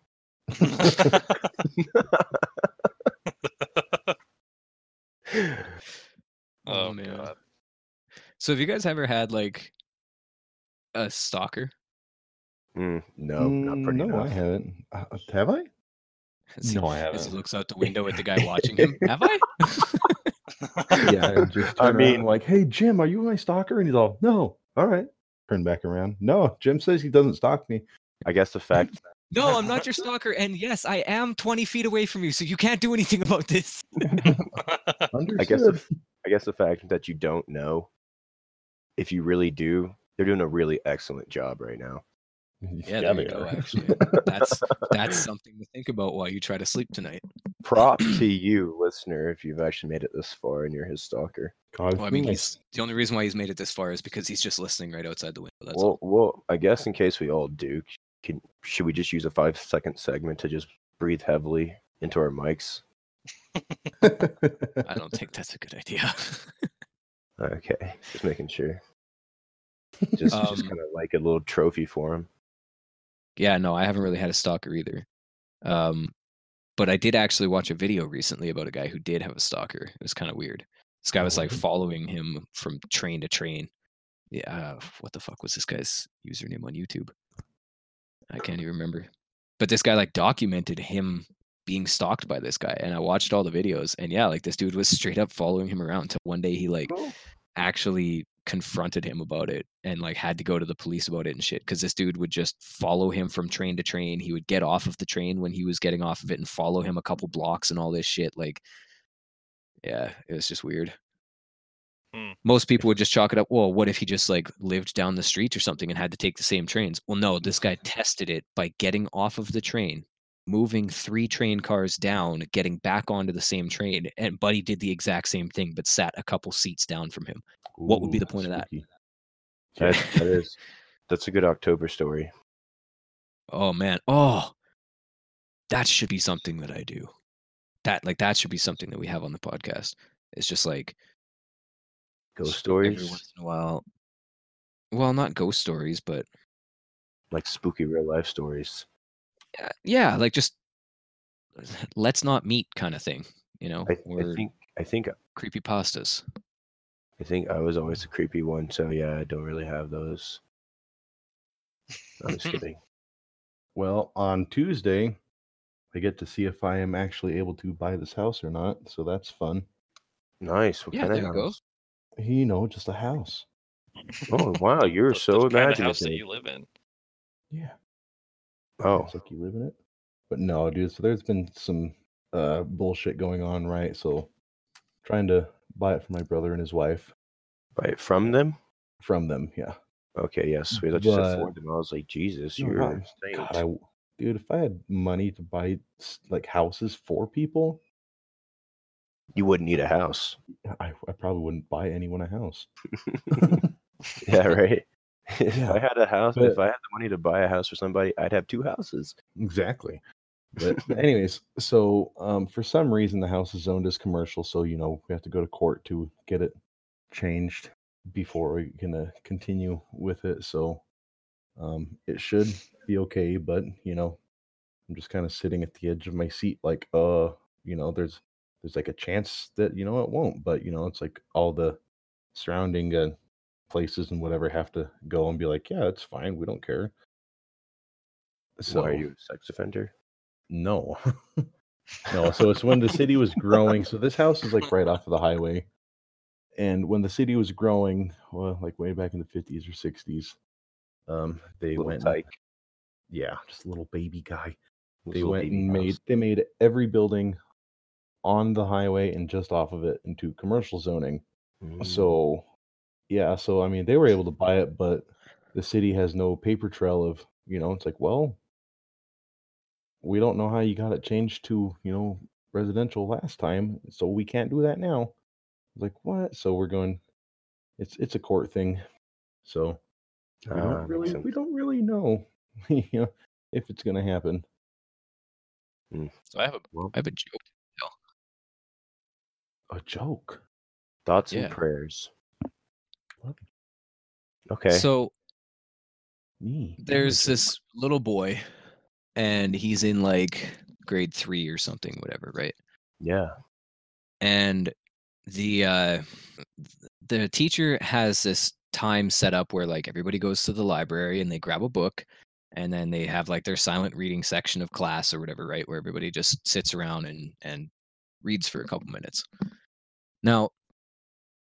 Oh, man. god. so, have you guys ever had like a stalker? Mm, no, not pretty no, I haven't. Uh, have I? As he, No, I as he haven't. looks out the window at the guy watching him. Have I? Yeah, and just I mean- like, "Hey, Jim, are you my stalker?" And he's all, "No." All right. Turn back around. No, Jim says he doesn't stalk me. I guess the fact no, I'm not your stalker, and yes, I am 20 feet away from you, so you can't do anything about this. I guess the, f- I guess the fact that you don't know if you really do, they're doing a really excellent job right now. Yeah, there you go. Actually, that's that's something to think about while you try to sleep tonight. Props to you, listener, if you've actually made it this far and you're his stalker. God, Well, I mean, he's the only reason why he's made it this far is because he's just listening right outside the window. That's well, well, I guess in case we all do, can should we just use a five second segment to just breathe heavily into our mics? I don't think that's a good idea. Okay, just making sure. Just, just Um, kind of like a little trophy for him. yeah, no, I haven't really had a stalker either. Um, but I did actually watch a video recently about a guy who did have a stalker. It was kind of weird. This guy Oh, was like following him from train to train. Yeah, uh, what the fuck was this guy's username on YouTube? I can't even remember. But this guy like documented him being stalked by this guy, and I watched all the videos, and yeah, like this dude was straight up following him around until one day he like actually confronted him about it and like had to go to the police about it and shit because this dude would just follow him from train to train. He would get off of the train when he was getting off of it and follow him a couple blocks and all this shit like yeah it was just weird Hmm. most people would just chalk it up well what if he just like lived down the street or something and had to take the same trains well no this guy tested it by getting off of the train moving three train cars down getting back onto the same train and buddy did the exact same thing but sat a couple seats down from him what would be the point of that? That, that is, that's a good October story. Oh man. Oh. That should be something that I do. That like that should be something that we have on the podcast. It's just like Ghost every stories, once in a while. Well, not ghost stories, but like spooky real life stories. uh, yeah, like just let's not meet kind of thing, you know, I, I think I think creepy pastas. I think I was always a creepy one, so yeah, I don't really have those. I'm just kidding. Well, on Tuesday, I get to see if I am actually able to buy this house or not. So that's fun. Nice. What Yeah, kind there of house? You know, just a house. Oh wow, you're The- so the kind of house that you live in. Yeah. Oh, It's like you live in it. But no, dude. So there's been some uh bullshit going on, right? So trying to buy it for my brother and his wife right from them. from them. Yeah. Okay, yes. We thought you said for them. I was like, Jesus, No, you're not- a saint. God, I, dude, if I had money to buy like houses for people, You wouldn't need a house. I, I probably wouldn't buy anyone a house. yeah, right. if Yeah, I had a house, if I had the money to buy a house for somebody, I'd have two houses. Exactly. But anyways, so um, for some reason the house is zoned as commercial, so you know we have to go to court to get it changed before we can uh, continue with it. So um, it should be okay, but you know, I'm just kind of sitting at the edge of my seat, like, uh, you know, there's there's like a chance that you know it won't, but you know, it's like all the surrounding uh, places and whatever have to go and be like, yeah, it's fine, we don't care. So Why are you a sex offender? no, no. So it's when the city was growing. So this house is like right off of the highway, and when the city was growing, well, like way back in the fifties or sixties, um, they Little went. tyke. Yeah, just a little baby guy. They went and made they made every building on the highway and just off of it into commercial zoning. Mm. So, yeah, so I mean, they were able to buy it, but the city has no paper trail of, you know, it's like, well, we don't know how you got it changed to, you know, residential last time, so we can't do that now. Like, what? So we're going, it's it's a court thing. So we Ah, don't really we don't really know, you know, if it's gonna happen. So I have a Well, I have a joke. A joke. thoughts Yeah. and prayers. What? Okay. So Me. There's joke. this little boy, and he's in like grade three or something, whatever, right? yeah. and the uh the teacher has this time set up where like everybody goes to the library and they grab a book and then they have like their silent reading section of class or whatever right where everybody just sits around and and reads for a couple minutes now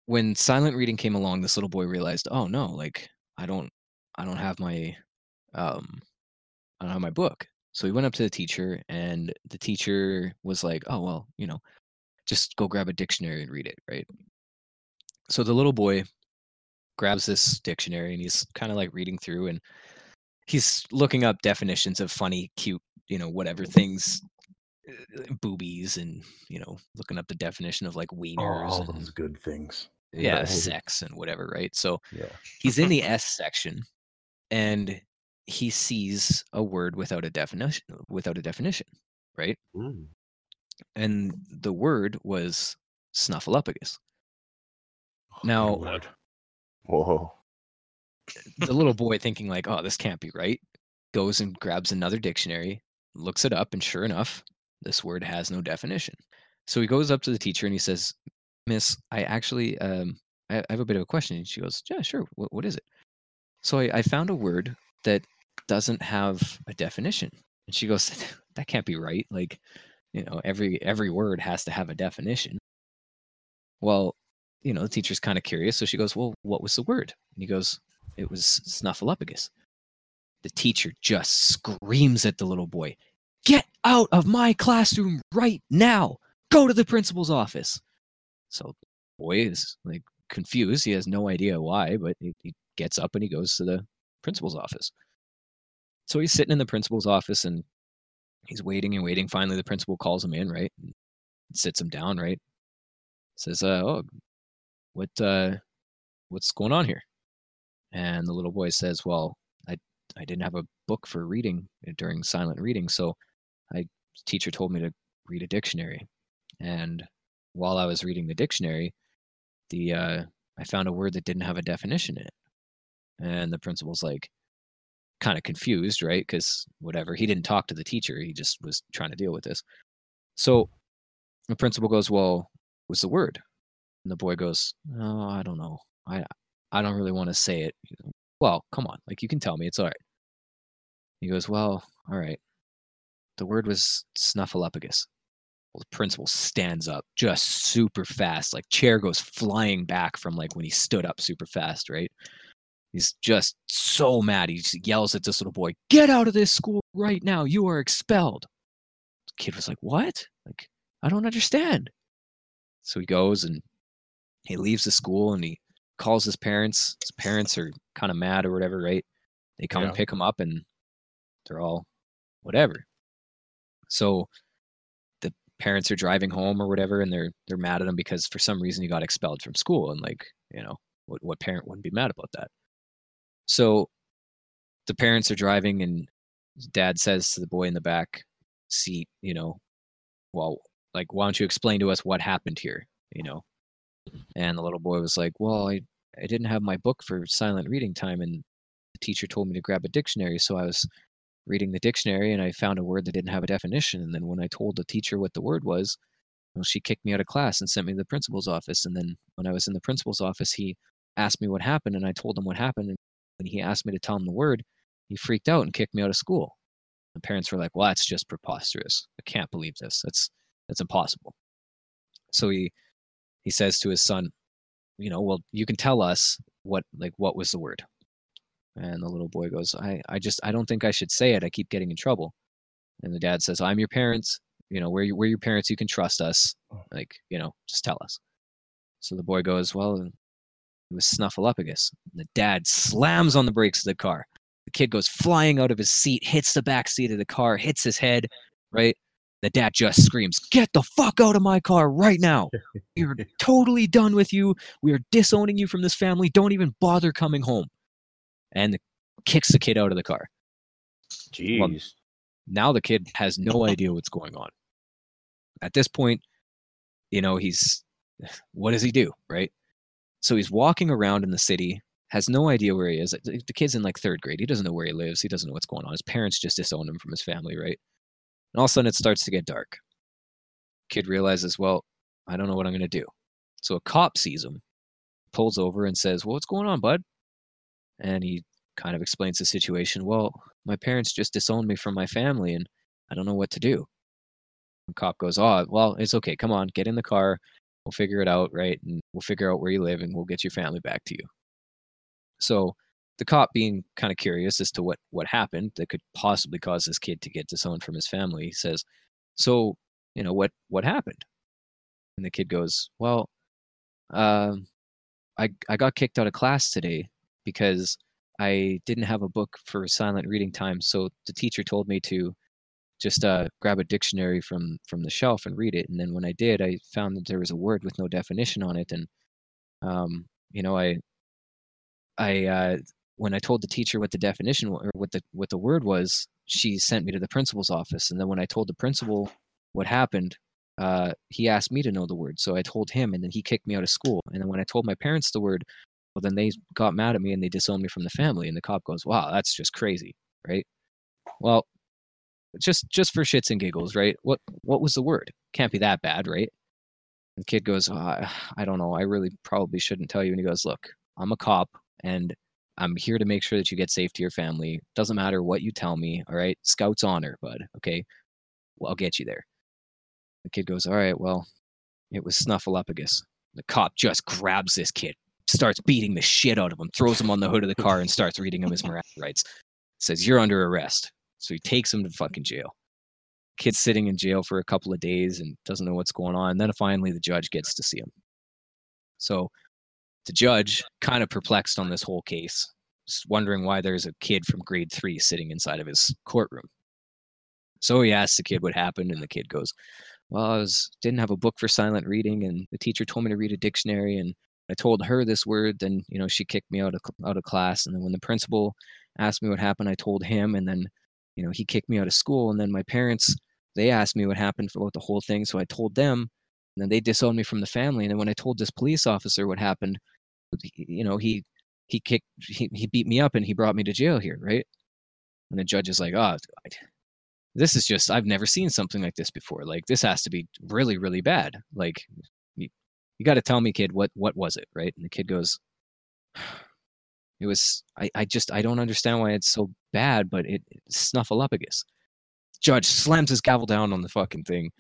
when silent reading came along this little boy realized oh no like i don't i don't have my um i don't have my book so he went up to the teacher and the teacher was like oh well you know just go grab a dictionary and read it, right? So the little boy grabs this dictionary and he's kind of like reading through and he's looking up definitions of funny, cute, you know, whatever things, boobies, and you know, looking up the definition of like Oh, wieners all and those good things. yeah, Right. sex and whatever, right? So Yeah. he's in the S section and he sees a word without a definition without a definition, right? Mm. And the word was snuffleupagus. Oh, Now- lord. Whoa. the little boy thinking like, "Oh, this can't be right," goes and grabs another dictionary, looks it up, and sure enough, this word has no definition. So he goes up to the teacher and he says, "Miss, I actually um, I, have a bit of a question." And she goes, "Yeah, sure. What, what is it?" So I, I found a word that doesn't have a definition, and she goes, "That can't be right. Like, you know, every every word has to have a definition." Well, you know, the teacher's kind of curious, so she goes, "Well, what was the word?" And he goes, "It was snuffleupagus." The teacher just screams at the little boy, "Get out of my classroom right now! Go to the principal's office!" So the boy is like confused. He has no idea why, but he, he gets up and he goes to the principal's office. So he's sitting in the principal's office and he's waiting and waiting. Finally, the principal calls him in, right? Sits him down, right? Says, uh, "Oh, what uh what's going on here and the little boy says well i i didn't have a book for reading during silent reading so i teacher told me to read a dictionary and while i was reading the dictionary the uh i found a word that didn't have a definition in it and the principal's like kind of confused right because whatever he didn't talk to the teacher he just was trying to deal with this so the principal goes well what's the word and the boy goes, "Oh, I don't know. I I don't really want to say it." Well, come on. Like you can tell me. It's all right. He goes, "Well, all right." The word was snuffleupagus. Well, the principal stands up just super fast. Like chair goes flying back from like when he stood up super fast, right? He's just so mad. He just yells at this little boy, "Get out of this school right now. You are expelled." The kid was like, "What? Like I don't understand." So he goes and he leaves the school and he calls his parents. His parents are kind of mad or whatever, right? They come and pick him up and they're all whatever. So the parents are driving home or whatever and they're they're mad at him because for some reason he got expelled from school and like, you know, what what parent wouldn't be mad about that? So the parents are driving and dad says to the boy in the back seat, you know, well, like why don't you explain to us what happened here, you know? And the little boy was like, "Well, I I didn't have my book for silent reading time, and the teacher told me to grab a dictionary, so I was reading the dictionary and I found a word that didn't have a definition. And then when I told the teacher what the word was, well, she kicked me out of class and sent me to the principal's office. And then when I was in the principal's office, he asked me what happened, and I told him what happened. And when he asked me to tell him the word, he freaked out and kicked me out of school. The parents were like, "Well, that's just preposterous. I can't believe this. That's that's impossible." So he he says to his son, "You know, well, you can tell us what like what was the word?" And the little boy goes, "I I just I don't think I should say it. I keep getting in trouble." And the dad says, "I'm your parents. You know, we're your, we're your parents. You can trust us. Oh. Like, you know, just tell us." So the boy goes, "Well, it was Snuffleupagus." The dad slams on the brakes of the car. The kid goes flying out of his seat, hits the back seat of the car, hits his head, right? The dad just screams, Get the fuck out of my car right now. We're totally done with you. We are disowning you from this family. Don't even bother coming home. And kicks the kid out of the car. Jeez. Now the kid has no idea what's going on. At this point, you know, he's what does he do, right? So he's walking around in the city, has no idea where he is. The kid's in like third grade. He doesn't know where he lives. He doesn't know what's going on. His parents just disowned him from his family, right? And all of a sudden it starts to get dark. Kid realizes, well, I don't know what I'm going to do. So a cop sees him, pulls over and says, well, what's going on, bud? And he kind of explains the situation. Well, my parents just disowned me from my family and I don't know what to do. The cop goes, oh, well, it's okay. Come on, get in the car. We'll figure it out, right? And we'll figure out where you live and we'll get your family back to you. So the cop being kind of curious as to what what happened that could possibly cause this kid to get disowned from his family says so you know what what happened and the kid goes well um i i got kicked out of class today because i didn't have a book for silent reading time so the teacher told me to just uh, grab a dictionary from from the shelf and read it and then when i did i found that there was a word with no definition on it and um you know i i uh when I told the teacher what the definition or what the what the word was, she sent me to the principal's office. And then when I told the principal what happened, uh, he asked me to know the word. So I told him, and then he kicked me out of school. And then when I told my parents the word, well, then they got mad at me and they disowned me from the family. And the cop goes, "Wow, that's just crazy, right?" Well, just just for shits and giggles, right? What what was the word? Can't be that bad, right? And the kid goes, oh, I, I don't know. I really probably shouldn't tell you. And he goes, Look, I'm a cop, and I'm here to make sure that you get safe to your family. Doesn't matter what you tell me. All right. Scout's honor, bud. Okay. Well, I'll get you there. The kid goes, All right, well, it was Snuffleupagus. The cop just grabs this kid, starts beating the shit out of him, throws him on the hood of the car, and starts reading him his Miranda rights. Says, You're under arrest. So he takes him to fucking jail. Kid's sitting in jail for a couple of days and doesn't know what's going on. And then finally the judge gets to see him. So the judge, kind of perplexed on this whole case, just wondering why there's a kid from grade three sitting inside of his courtroom. So he asks the kid what happened, and the kid goes, "Well, I was didn't have a book for silent reading, and the teacher told me to read a dictionary, and I told her this word, then you know she kicked me out of out of class, and then when the principal asked me what happened, I told him, and then you know he kicked me out of school, and then my parents they asked me what happened about the whole thing, so I told them, and then they disowned me from the family, and then when I told this police officer what happened, you know he he kicked he, he beat me up and he brought me to jail here right? And the judge is like oh this is just i've never seen something like this before like this has to be really really bad like you, got to tell me kid what what was it right and the kid goes it was i i just i don't understand why it's so bad but it, it's snuffleupagus judge slams his gavel down on the fucking thing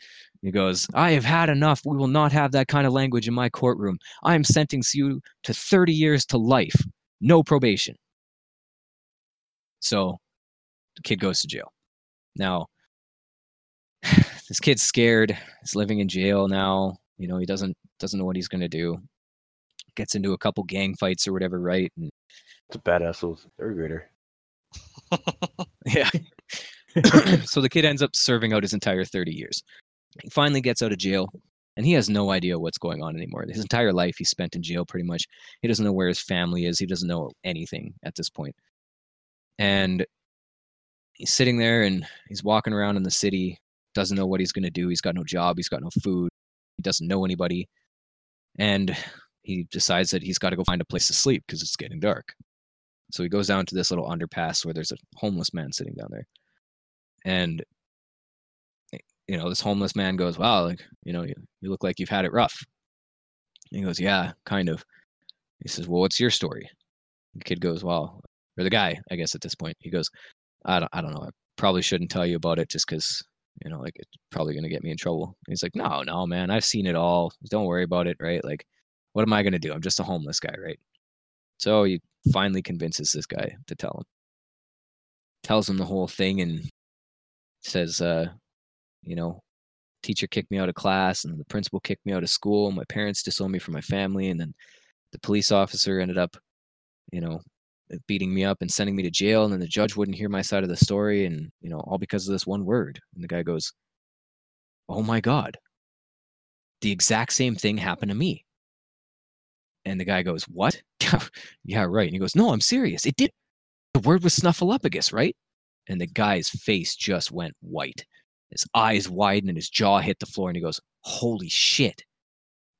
he goes, I have had enough. We will not have that kind of language in my courtroom. I am sentencing you to 30 years to life, no probation. So the kid goes to jail. Now, this kid's scared. He's living in jail now. You know, he doesn't doesn't know what he's gonna do. Gets into a couple gang fights or whatever, right? And It's a badass little third grader. yeah. so the kid ends up serving out his entire 30 years. He finally gets out of jail and he has no idea what's going on anymore. His entire life he spent in jail pretty much. He doesn't know where his family is. He doesn't know anything at this point. And he's sitting there and he's walking around in the city, doesn't know what he's going to do. He's got no job, he's got no food, he doesn't know anybody. And he decides that he's got to go find a place to sleep because it's getting dark. So he goes down to this little underpass where there's a homeless man sitting down there. And you know, this homeless man goes, "Wow, like you know, you, you look like you've had it rough." And he goes, "Yeah, kind of." He says, "Well, what's your story?" The kid goes, "Well," or the guy, I guess at this point, he goes, "I don't, I don't know. I probably shouldn't tell you about it just because you know like it's probably gonna get me in trouble. And he's like, no, no, man, I've seen it all. Don't worry about it, right? Like, what am I gonna do? I'm just a homeless guy, right? So he finally convinces this guy to tell him. Tells him the whole thing and says, uh, you know, teacher kicked me out of class and the principal kicked me out of school. My parents disowned me from my family, and then the police officer ended up, you know, beating me up and sending me to jail. And then the judge wouldn't hear my side of the story, and you know, all because of this one word. And the guy goes, "Oh my god, the exact same thing happened to me." And the guy goes, "What? yeah, right." And he goes, "No, I'm serious. It did. The word was snuffleupagus, right?" And the guy's face just went white. His eyes widened and his jaw hit the floor. And he goes, Holy shit.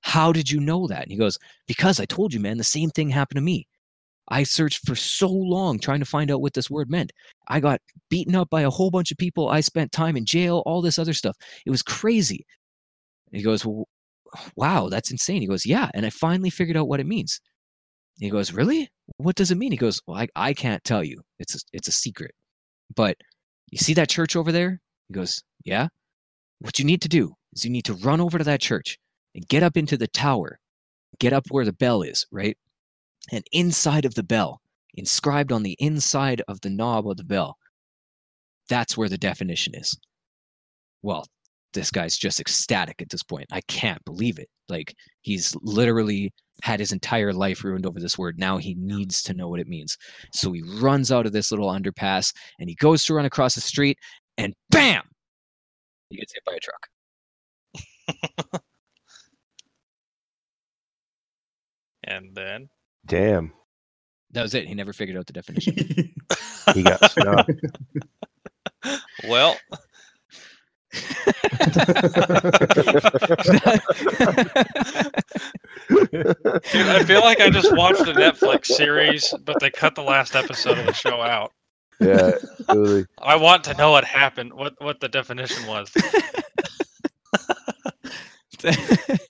How did you know that? And he goes, Because I told you, man, the same thing happened to me. I searched for so long trying to find out what this word meant. I got beaten up by a whole bunch of people. I spent time in jail, all this other stuff. It was crazy. He goes, Wow, that's insane. He goes, Yeah. And I finally figured out what it means. He goes, Really? What does it mean? He goes, Well, I, I can't tell you. It's a, it's a secret. But you see that church over there? He goes, Yeah. What you need to do is you need to run over to that church and get up into the tower, get up where the bell is, right? And inside of the bell, inscribed on the inside of the knob of the bell, that's where the definition is. Well, this guy's just ecstatic at this point. I can't believe it. Like, he's literally had his entire life ruined over this word. Now he needs to know what it means. So he runs out of this little underpass and he goes to run across the street and bam! He gets hit by a truck. and then Damn. That was it. He never figured out the definition. He got snubbed. well Dude, I feel like I just watched a Netflix series, but they cut the last episode of the show out. yeah, totally. I want to know what happened, what what the definition was.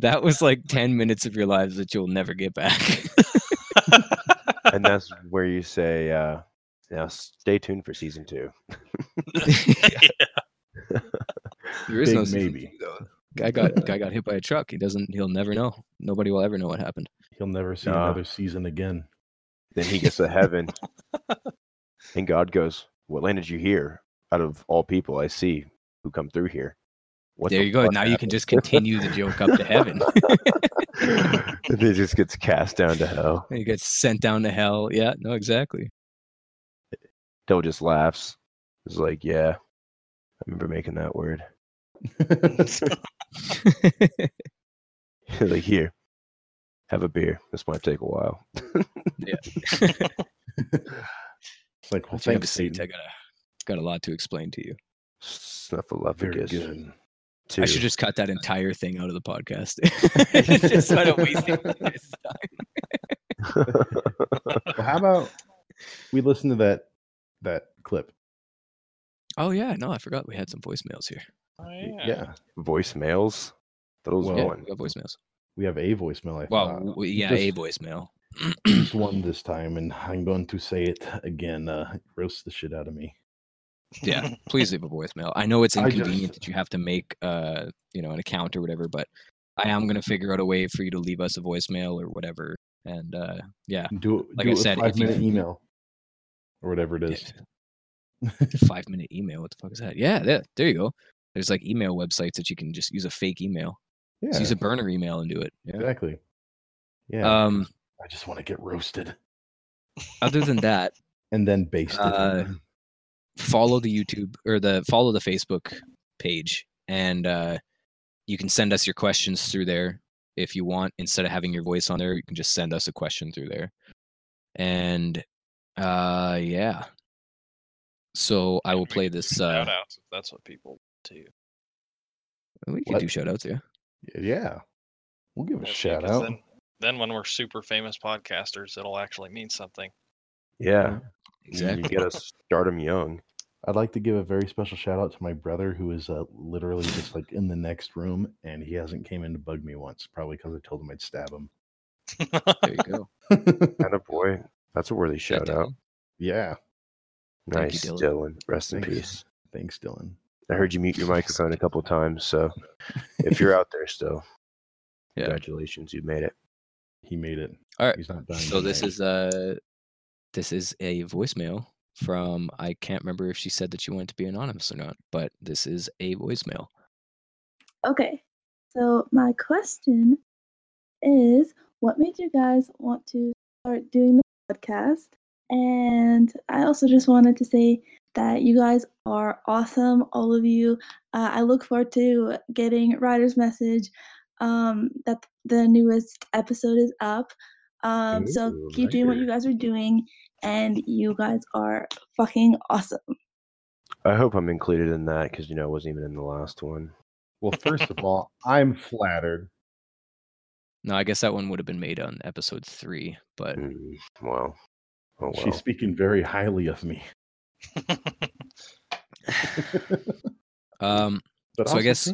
that was like 10 minutes of your lives that you'll never get back. And that's where you say, uh, now stay tuned for season two. there is Big no season maybe. two, though. Guy got guy got hit by a truck. He doesn't. He'll never know. Nobody will ever know what happened. He'll never see Nah. another season again. Then he gets to heaven, and God goes, "What landed you here? Out of all people I see who come through here, what there the you go. fuck Now you can just continue the joke up to heaven. and he just gets cast down to hell. he gets sent down to hell. Yeah. No. Exactly. Devil just laughs. It's like, yeah, I remember making that word. like, here, have a beer. This might take a while. Yeah. It's like, well, Once you a thanks, seat, I got a got a lot to explain to you. Stuff a lot very Snuffleupagus. Good. I should just cut that entire thing out of the podcast. just so I don't waste anybody's time. Well, how about we listen to that that clip? Oh yeah, no, I forgot we had some voicemails here. Oh, Yeah, voicemails. Those Well, Yeah, one. we got voicemails. we have a voicemail. I Well, thought. w- yeah, just, a voicemail. just one this time, and I'm going to say it again. Uh, roast the shit out of me. Yeah, please leave a voicemail. I know it's inconvenient that you have to make uh, you know, an account or whatever, but I am gonna figure out a way for you to leave us a voicemail or whatever. And uh, yeah, Do it. Like do I said, five minute you- email or whatever it is. five minute email. What the fuck is that? Yeah, there, there you go. There's like email websites that you can just use a fake email. Yeah, Just use a burner email and do it. Yeah. exactly. Yeah, Um. I just want to get roasted Other than that, and then basted. Uh, follow the YouTube or the follow the Facebook page, and uh, you can send us your questions through there if you want. Instead of having your voice on there, you can just send us a question through there. And uh, yeah. So I will play this. Uh, Shout outs if that's what people do. we can What? do shout outs, yeah. yeah, we'll give a Yeah, shout out. Then, then when we're super famous podcasters, it'll actually mean something. Yeah. Exactly. You get us start 'em young. I'd like to give a very special shout out to my brother who is uh, literally just like in the next room, and he hasn't came in to bug me once, probably because I told him I'd stab him. There you go. And a boy. That's a worthy Shut shout out. down. yeah, Thank you, Nice, Dylan. Dylan. Rest in peace. Thanks, Dylan. I heard you mute your microphone a couple times, so if you're out there still, Yeah. congratulations, you made it. He made it. All right. He's not dying. So this is uh this is a voicemail from I can't remember if she said that she wanted to be anonymous or not, but this is a voicemail. Okay, so my question is what made you guys want to start doing the podcast? And I also just wanted to say that you guys are awesome, all of you. Uh, I look forward to getting Ryder's message um, that the newest episode is up. Um, so Ooh, keep doing what you guys are doing, and you guys are fucking awesome. I hope I'm included in that because you know I wasn't even in the last one. Well, first of all, I'm flattered. No, I guess that one would have been made on episode three, but Mm, well, oh well. She's speaking very highly of me. um But So I guess-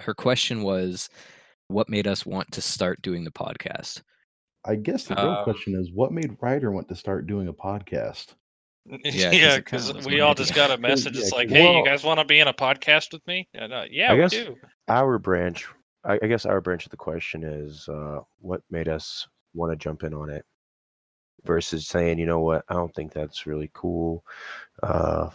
her question was what made us want to start doing the podcast? I guess the real Um, question is what made Ryder want to start doing a podcast? Yeah, because was we all idea. just got a message. Yeah, It's like, 'cause- hey, Well- you guys want to be in a podcast with me? And, uh, yeah, I we guess- do. our branch. I, I guess our branch of the question is uh, what made us want to jump in on it versus saying, you know what, I don't think that's really cool. Uh,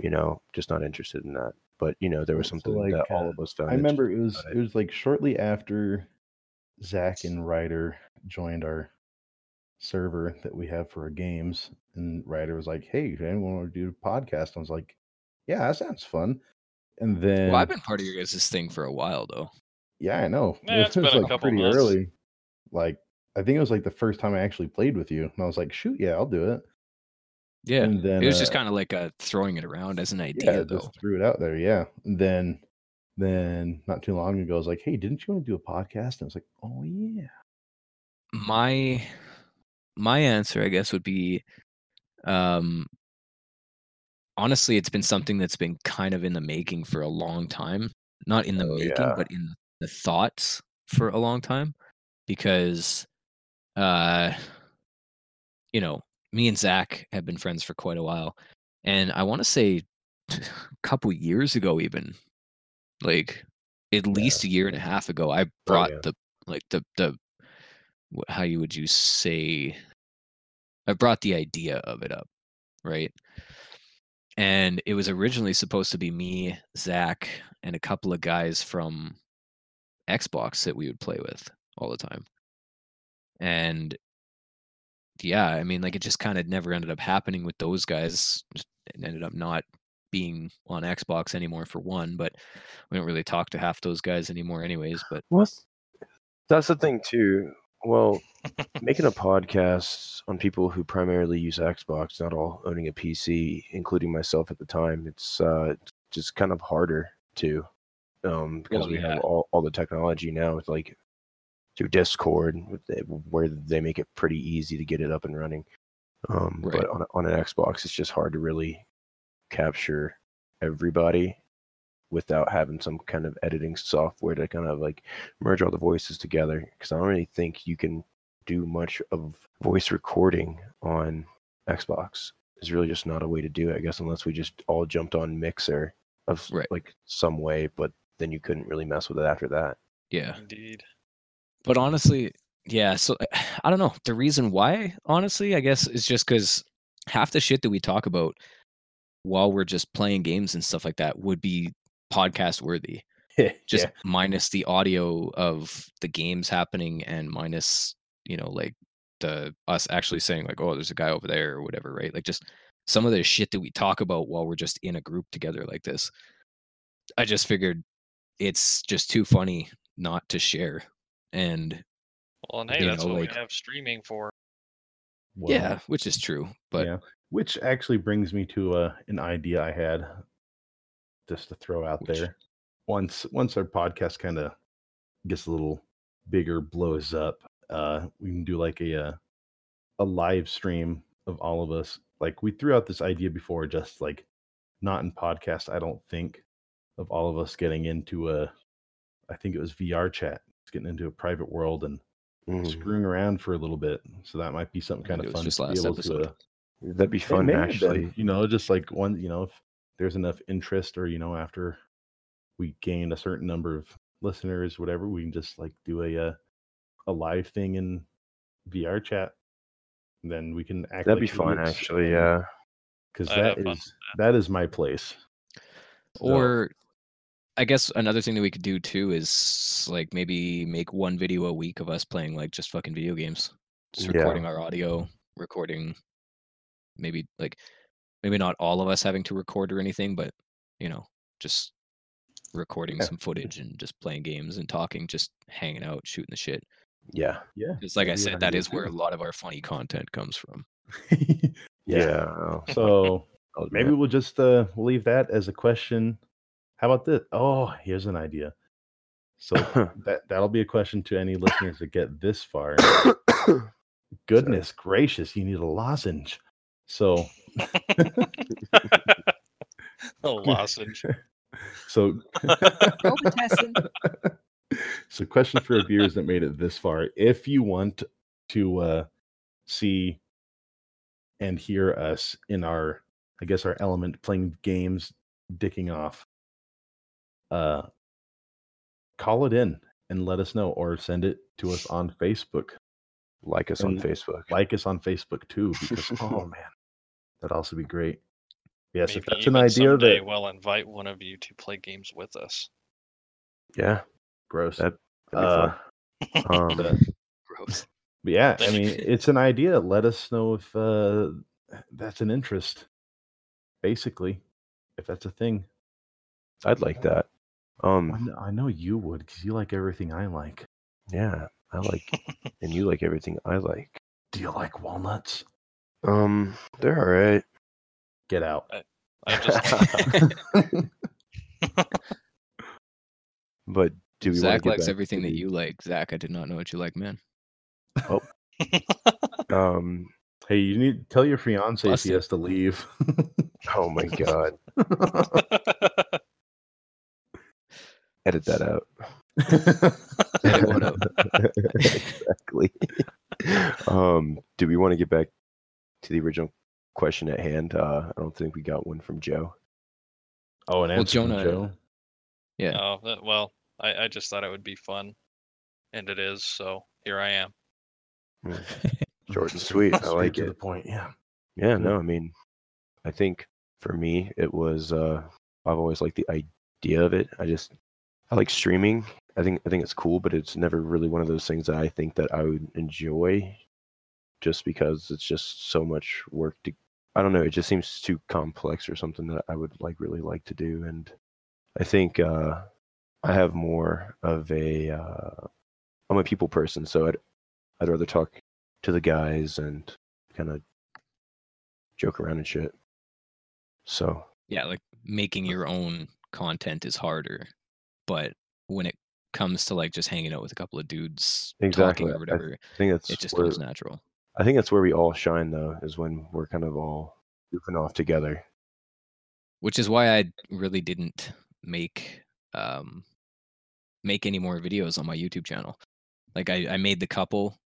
you know, just not interested in that. But you know, there was So, something like, that all uh, of us found. I remember it was about it was like shortly after Zach and Ryder joined our server that we have for our games, and Ryder was like, "Hey, anyone want to do a podcast?" I was like, "Yeah, that sounds fun." And then, Well, I've been part of your guys' thing for a while though. yeah, I know Yeah, it's it was been a like couple pretty months. early. Like, I think it was like the first time I actually played with you, and I was like, "Shoot, yeah, I'll do it." Yeah. and then it was just uh, kind of like a throwing it around as an idea I though. just threw it out there. Yeah. And then, then not too long ago, I was like, "Hey, didn't you want to do a podcast?" And I was like, "Oh yeah." My my answer i guess would be um honestly it's been something that's been kind of in the making for a long time not in the Oh, making yeah. but in the thoughts for a long time because uh you know me and zach have been friends for quite a while and i want to say a couple years ago even like at least a year and a half ago i brought yeah. the like the the how you would you say I brought the idea of it up, right? And it was originally supposed to be me, Zach, and a couple of guys from Xbox that we would play with all the time. And yeah, I mean, like it just kind of never ended up happening with those guys. It ended up not being on Xbox anymore for one, but we don't really talk to half those guys anymore, anyways. But Well, that's- that's the thing too. Well, making a podcast on people who primarily use Xbox, not all owning a PC, including myself at the time, it's uh, just kind of harder to, um, because Well, we yeah. have all, all the technology now, with like through Discord, where they make it pretty easy to get it up and running. Um, Right. But on, on an Xbox, it's just hard to really capture everybody without having some kind of editing software to kind of like merge all the voices together because I don't really think you can do much of voice recording on Xbox. It's really just not a way to do it, I guess, unless we just all jumped on Mixer of Right. like some way, but then you couldn't really mess with it after that. yeah, Indeed. but honestly yeah so i don't know the reason why honestly i guess is just because half the shit that we talk about while we're just playing games and stuff like that would be podcast worthy just Yeah. minus the audio of the games happening and minus you know like the us actually saying like oh there's a guy over there or whatever right like just some of the shit that we talk about while we're just in a group together like this i just figured it's just too funny not to share and Well, and hey, that's know, what like- we have streaming for. Well, yeah which is true but yeah. Which actually brings me to uh, an idea I had just to throw out Which- there. Once once our podcast kind of gets a little bigger, blows up, uh, we can do like a uh, a live stream of all of us. Like we threw out this idea before, just like not in podcast. I don't think of all of us getting into a. I think it was VR chat, getting into a private world and Mhm. screwing around for a little bit. So that might be something kind of fun just to be last able to episode. uh, That'd be fun, been, actually. you know, just like one, you know, if there's enough interest or, you know, after we gain a certain number of listeners, whatever, we can just like do a uh, a live thing in VR chat. Then we can act That'd be fun, idiots actually. and- Yeah. because I'd that have fun is that is my place. So, Or I guess another thing that we could do too is like maybe make one video a week of us playing like just fucking video games. Just Yeah. recording our audio, recording maybe like maybe not all of us having to record or anything, but you know, just recording Yeah. some footage and just playing games and talking, just hanging out, shooting the shit. Yeah. yeah, Because like I that'd be an said, that idea is where a lot of our funny content comes from. Yeah. oh, So maybe we'll just uh we'll leave that as a question. How about this? Oh, here's an idea. So that that'll be a question to any listeners that get this far. Goodness gracious, you need a lozenge. So a lozenge. so so question for our viewers that made it this far. If you want to uh see and hear us in our I guess our element playing games, dicking off, uh call it in and let us know or send it to us on Facebook. Like us on Facebook. Like us on Facebook too, because oh man, that'd also be great. Yes, if that's an idea someday that we'll invite one of you to play games with us. yeah. gross. That- uh. Um, Gross. Yeah, I mean, it's an idea. Let us know if uh, that's an interest. Basically, if that's a thing. I'd like that. I Um, know, I know you would because you like everything I like. yeah, I like, and you like everything I like. Do you like walnuts? Um, they're all right. Get out. I just But do we want Zach likes everything that you like. Zach, I did not know what you like, man. Oh. um. hey, you need to tell your fiance if he has to leave. Oh my god. Edit that out. Edit what out? exactly. um. Do we want to get back to the original question at hand? Uh, I don't think we got one from Joe. oh, an Well, answer from Jonah- Joe. Yeah. oh, that- well, I, I just thought it would be fun, and it is. So here I am. Short and sweet. I like to it. the point. Yeah. Yeah, no, I mean, I think for me, it was, uh, I've always liked the idea of it. I just, I like streaming. I think, I think it's cool, but it's never really one of those things that I think that I would enjoy just because it's just so much work to, I don't know, it just seems too complex or something that I would like really like to do. And I think, uh, I have more of a, uh, I'm a people person, so I'd, I'd rather talk to the guys and kind of joke around and shit. So yeah, like making your own content is harder, but when it comes to like just hanging out with a couple of dudes Exactly, talking or whatever, I think that's it just where, comes natural. I think that's where we all shine though, is when we're kind of all goofing off together. Which is why I really didn't make um make any more videos on my YouTube channel. Like I, I made the couple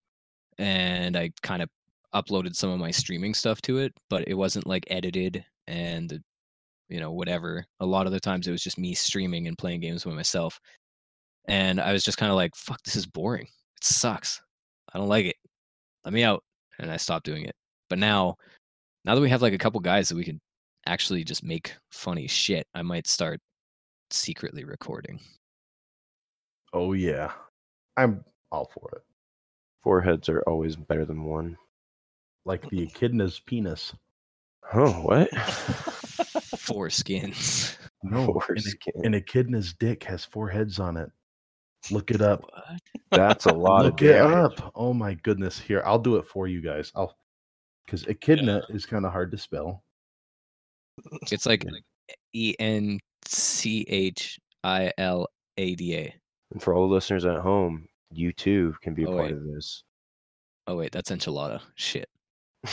and I kind of uploaded some of my streaming stuff to it, but it wasn't like edited and you know whatever. A lot of the times it was just me streaming and playing games by myself. And I was just kind of like, fuck, this is boring. It sucks. I don't like it. Let me out. And I stopped doing it. But now now that we have like a couple guys that we can actually just make funny shit, I might start secretly recording. Oh yeah. I'm all for it. Four heads are always better than one. Like the echidna's penis. Oh, what? Four skins. No, an, Foreskin. an echidna's dick has four heads on it. Look it up. What? That's a lot Look of it up. Oh my goodness. Here, I'll do it for you guys. I'll because echidna is kind of hard to spell. It's like E N C H I L A D A. And for all the listeners at home, you too can be a Oh, part wait. of this. Oh wait, that's enchilada. Shit.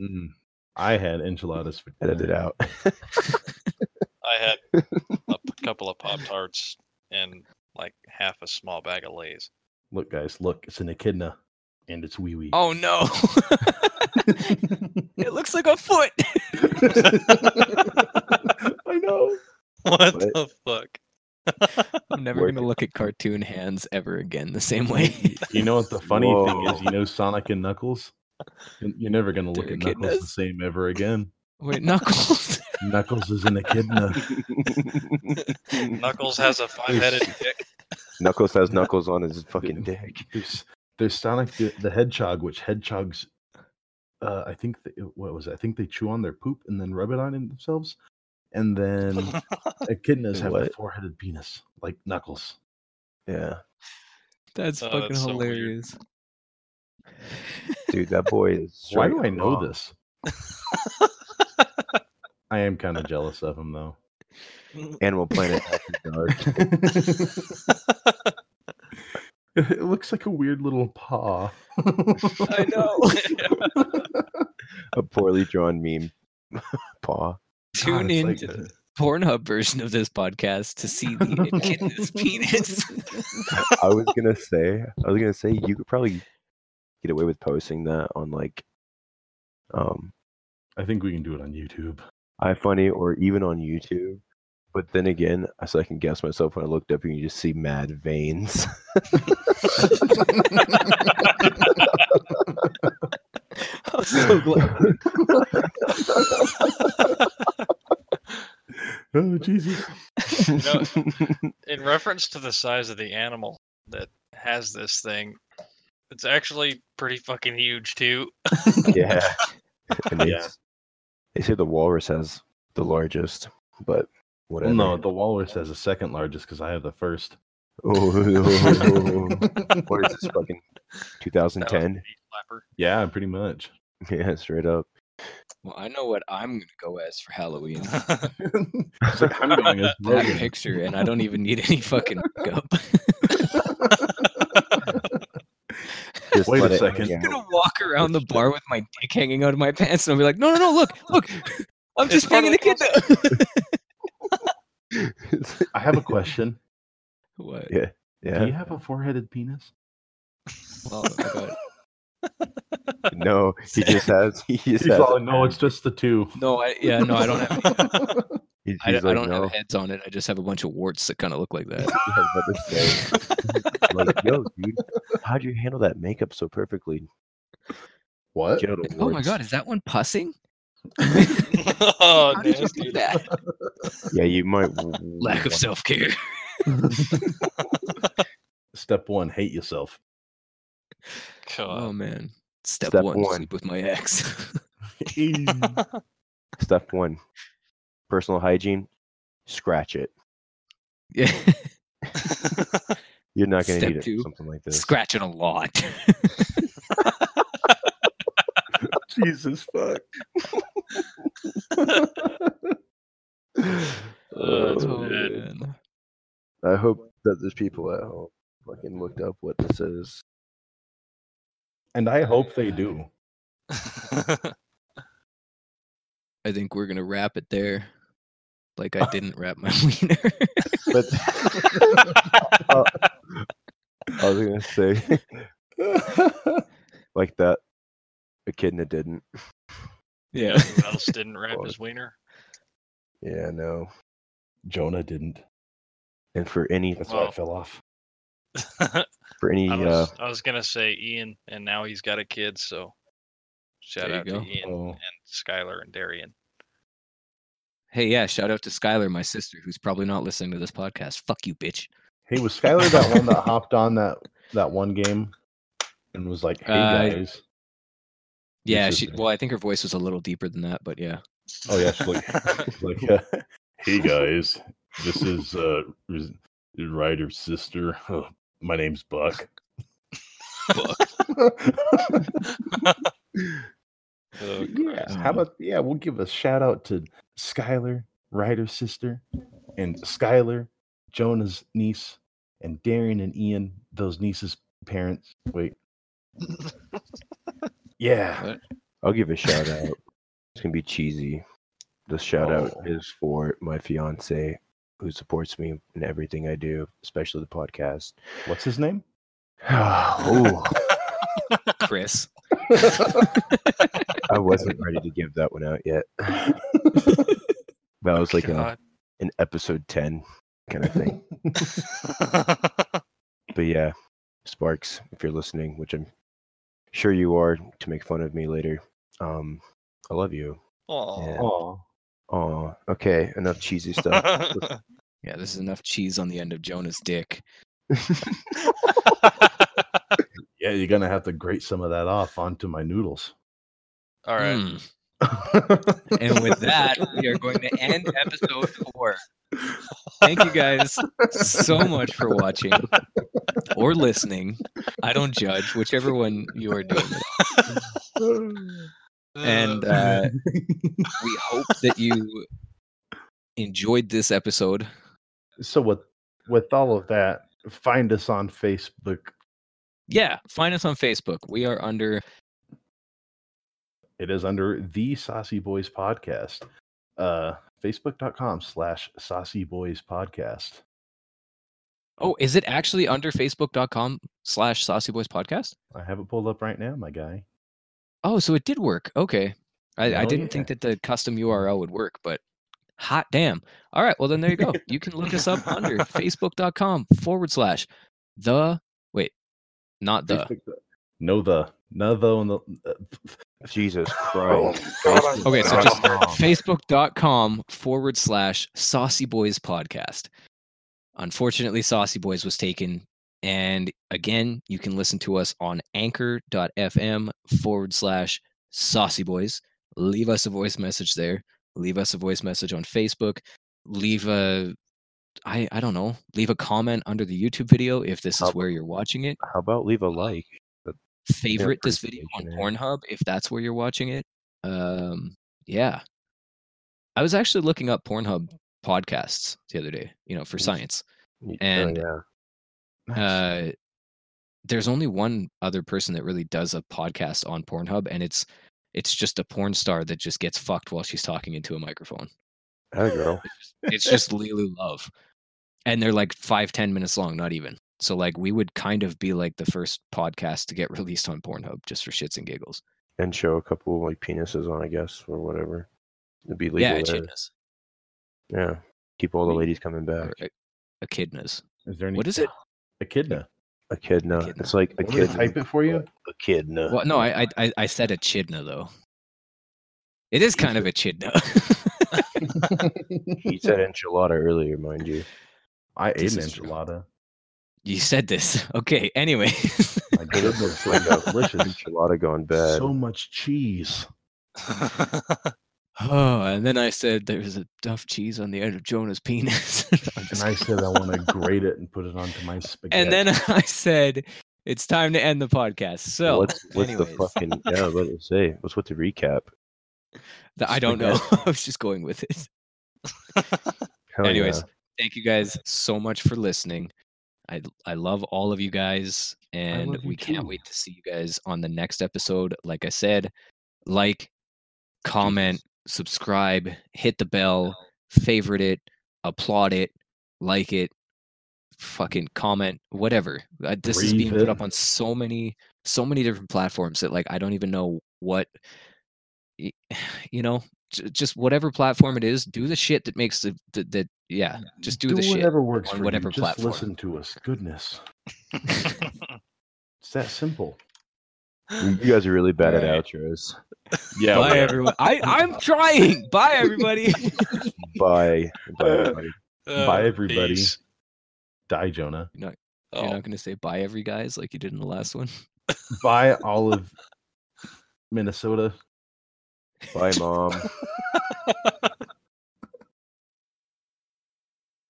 Mm. I had enchiladas for Edit out. I had a couple of Pop Tarts and like half a small bag of Lay's. Look, guys, look, it's an echidna. and it's wee wee. Oh no! it looks like a foot. I know. What, What? the fuck? I'm never Worth gonna look at cartoon hands ever again the same way. You know what the funny thing is? You know Sonic and Knuckles. You're you're never gonna look They're at Knuckles the same ever again. Wait, Knuckles. Knuckles is an echidna. Knuckles has a five-headed dick. Knuckles has knuckles on his fucking dick. There's there's Sonic the, the Hedgehog, which hedgehogs, uh, I think they, what was it? I think they chew on their poop and then rub it on themselves, and then echidnas have a four-headed penis like Knuckles. Yeah, That's Oh, fucking that's so weird. hilarious. dude, that boy is. Why do I know wrong. this? I am kind of jealous of him though. Animal Planet after dark. it looks like a weird little paw. I know. a poorly drawn meme. Paw. Tune it's in like to the Pornhub version of this podcast to see the echidna's penis. I was gonna say, I was gonna say you could probably get away with posting that on like, um, I think we can do it on YouTube. iFunny or even on YouTube. But then again, I second guess myself when I looked up and you just see mad veins. I'm so glad. Oh Jesus! know, In reference to the size of the animal that has this thing, it's actually pretty fucking huge too. yeah. And Yeah. it's- They say the walrus has the largest, but whatever. no, the walrus has the second largest because I have the first. Oh, what is this fucking 2010? a knee slapper. Yeah, pretty much. Yeah, straight up. Well, I know what I'm gonna go as for Halloween. Like, I'm going as That Logan. picture, and I don't even need any fucking makeup. Just Wait a it second. I'm gonna walk around the bar with my dick hanging out of my pants, and I'll be like, "No, no, no! Look, look! I'm just part banging a the kid." now." I have a question. what? Yeah. Do you have a four-headed penis? Well, I got- No, he just has. He just He's has. all, no, it's just the two. no, I yeah, no, I don't have. Any, He's, I, he's I don't no. have heads on it. I just have a bunch of warts that kind of look like that. I was about to say, like, yo, dude, how'd you handle that makeup so perfectly? what? Genital oh my god, is that one pussing? oh, How did you nasty. do that? Yeah, you might. Lack of self care. Step one: hate yourself. Oh man. Step, Step one, one. sleep with my ex. Step one, personal hygiene. Scratch it. yeah. You're not gonna Step need it two, for something like this. Scratching a lot. Jesus fuck. It's Oh, oh bad. man. I hope that there's people at home fucking looked up what this is. and I hope they do. I think we're gonna wrap it there. Like I didn't wrap my wiener. But uh, I was gonna say like that. Echidna didn't. yeah. Who else didn't wrap his wiener? Yeah, no. Jonah didn't. And for any That's why I fell off. for any I uh was, I was gonna say Ian, and now he's got a kid, so shout out go. to Ian Oh. and Skylar and Darian. Hey, yeah, shout out to Skylar, my sister, who's probably not listening to this podcast. Fuck you, bitch. Hey, was Skylar that one that hopped on that that one game and was like, "Hey Uh, guys"? Yeah, she sister. well, I think her voice was a little deeper than that, but yeah. Oh yeah, she's like, she's like, uh, "Hey guys, this is uh Ris- Ryder's sister. Oh, my name's Buck." Buck. Oh, yeah. How about yeah? We'll give a shout out to Skylar, Ryder's sister, and Skylar, Jonah's niece, and Darian and Ian, those nieces' parents. Wait. Yeah. What? I'll give a shout out. It's gonna be cheesy. The shout out Oh. is for my fiance who supports me in everything I do, especially the podcast. What's his name? oh, Chris. I wasn't ready to give that one out yet. that was like a, an episode 10 kind of thing. but yeah, Sparks, if you're listening, which I'm sure you are to make fun of me later, um, I love you. Aw. Yeah. Aw. Oh, okay. Enough cheesy stuff. Yeah, this is enough cheese on the end of Jonah's dick. Yeah, you're gonna have to grate some of that off onto my noodles. All right. Mm. And with that, we are going to end episode four. Thank you guys so much for watching or listening. I don't judge, whichever one you are doing. And uh, we hope that you enjoyed this episode. so with with all of that, find us on Facebook. Yeah, find us on Facebook. We are under It is under the Saucy Boys Podcast. Uh Facebook.com slash Saucy Boys Podcast. Oh, is it actually under facebook.com slash saucy boys podcast? I have it pulled up right now, my guy. Oh, so it did work. Okay. I, I Oh, didn't yeah. think that the custom URL would work, but hot damn. All right. Well, then there you go. You can look us up under facebook.com forward slash the, not the. Facebook, no the no the on the uh, Jesus Oh, Christ. Okay, so just Oh. facebook.com forward slash saucy boys podcast. Unfortunately, Saucy Boys was taken. And again, you can listen to us on anchor.fm forward slash saucy boys. Leave us a voice message there. Leave us a voice message on Facebook. Leave a, I, I don't know, leave a comment under the YouTube video if this is where you're watching it. How about leave a like? Favorite this video on Pornhub if that's where you're watching it. Um, yeah. I was actually looking up Pornhub podcasts the other day, you know, for science. Oh, And, yeah. Nice. Uh, there's only one other person that really does a podcast on Pornhub, and it's it's just a porn star that just gets fucked while she's talking into a microphone. Had a girl. It's just Lulu Love, and they're like five ten minutes long, not even. So like we would kind of be like the first podcast to get released on Pornhub just for shits and giggles. and show a couple like penises on, I guess, or whatever. It'd be legal. yeah, there. echidnas Yeah. Keep all the ladies coming or back. e- echidnas. is there any What is it? Echidna. Echidna. Echidna. It's like Want me to echidna. type it for you? Echidna. Well, no, I I I- I said echidna though. It is kind of echidna. He said enchilada earlier, mind you. I ate an is true. enchilada. you said this. Okay. Anyway. My goodness, Like so a delicious. enchilada gone bad. So much cheese. Oh, and then I said there's a duff cheese on the end of Jonah's penis. And I said I want to grate it and put it onto my spaghetti. and then I said it's time to end the podcast. So, what's what's the fucking yeah? What did it say? What's what to recap? I don't know. I was just going with it. Anyways, yeah. thank you guys so much for listening. I I love all of you guys, and you we can't wait to see you guys on the next episode. Like I said, like, comment, subscribe, hit the bell, favorite it, applaud it, like it, fucking comment, whatever. This is being Breathe put up on so many, so many different platforms that like I don't even know what. Y- You know, j- just whatever platform it is, do the shit that makes the, the that yeah, just do, the shit. whatever works on for whatever you. Just platform. listen to us. Goodness, it's that simple. You you guys are really bad at Alright. outros. Yeah, Bye everyone. I I'm trying. Bye everybody. Bye. Bye, everybody. Oh, bye, everybody. peace. Die, Jonah. You're Oh. not gonna say bye every guys like you did in the last one. Bye, all of Minnesota. Bye, mom.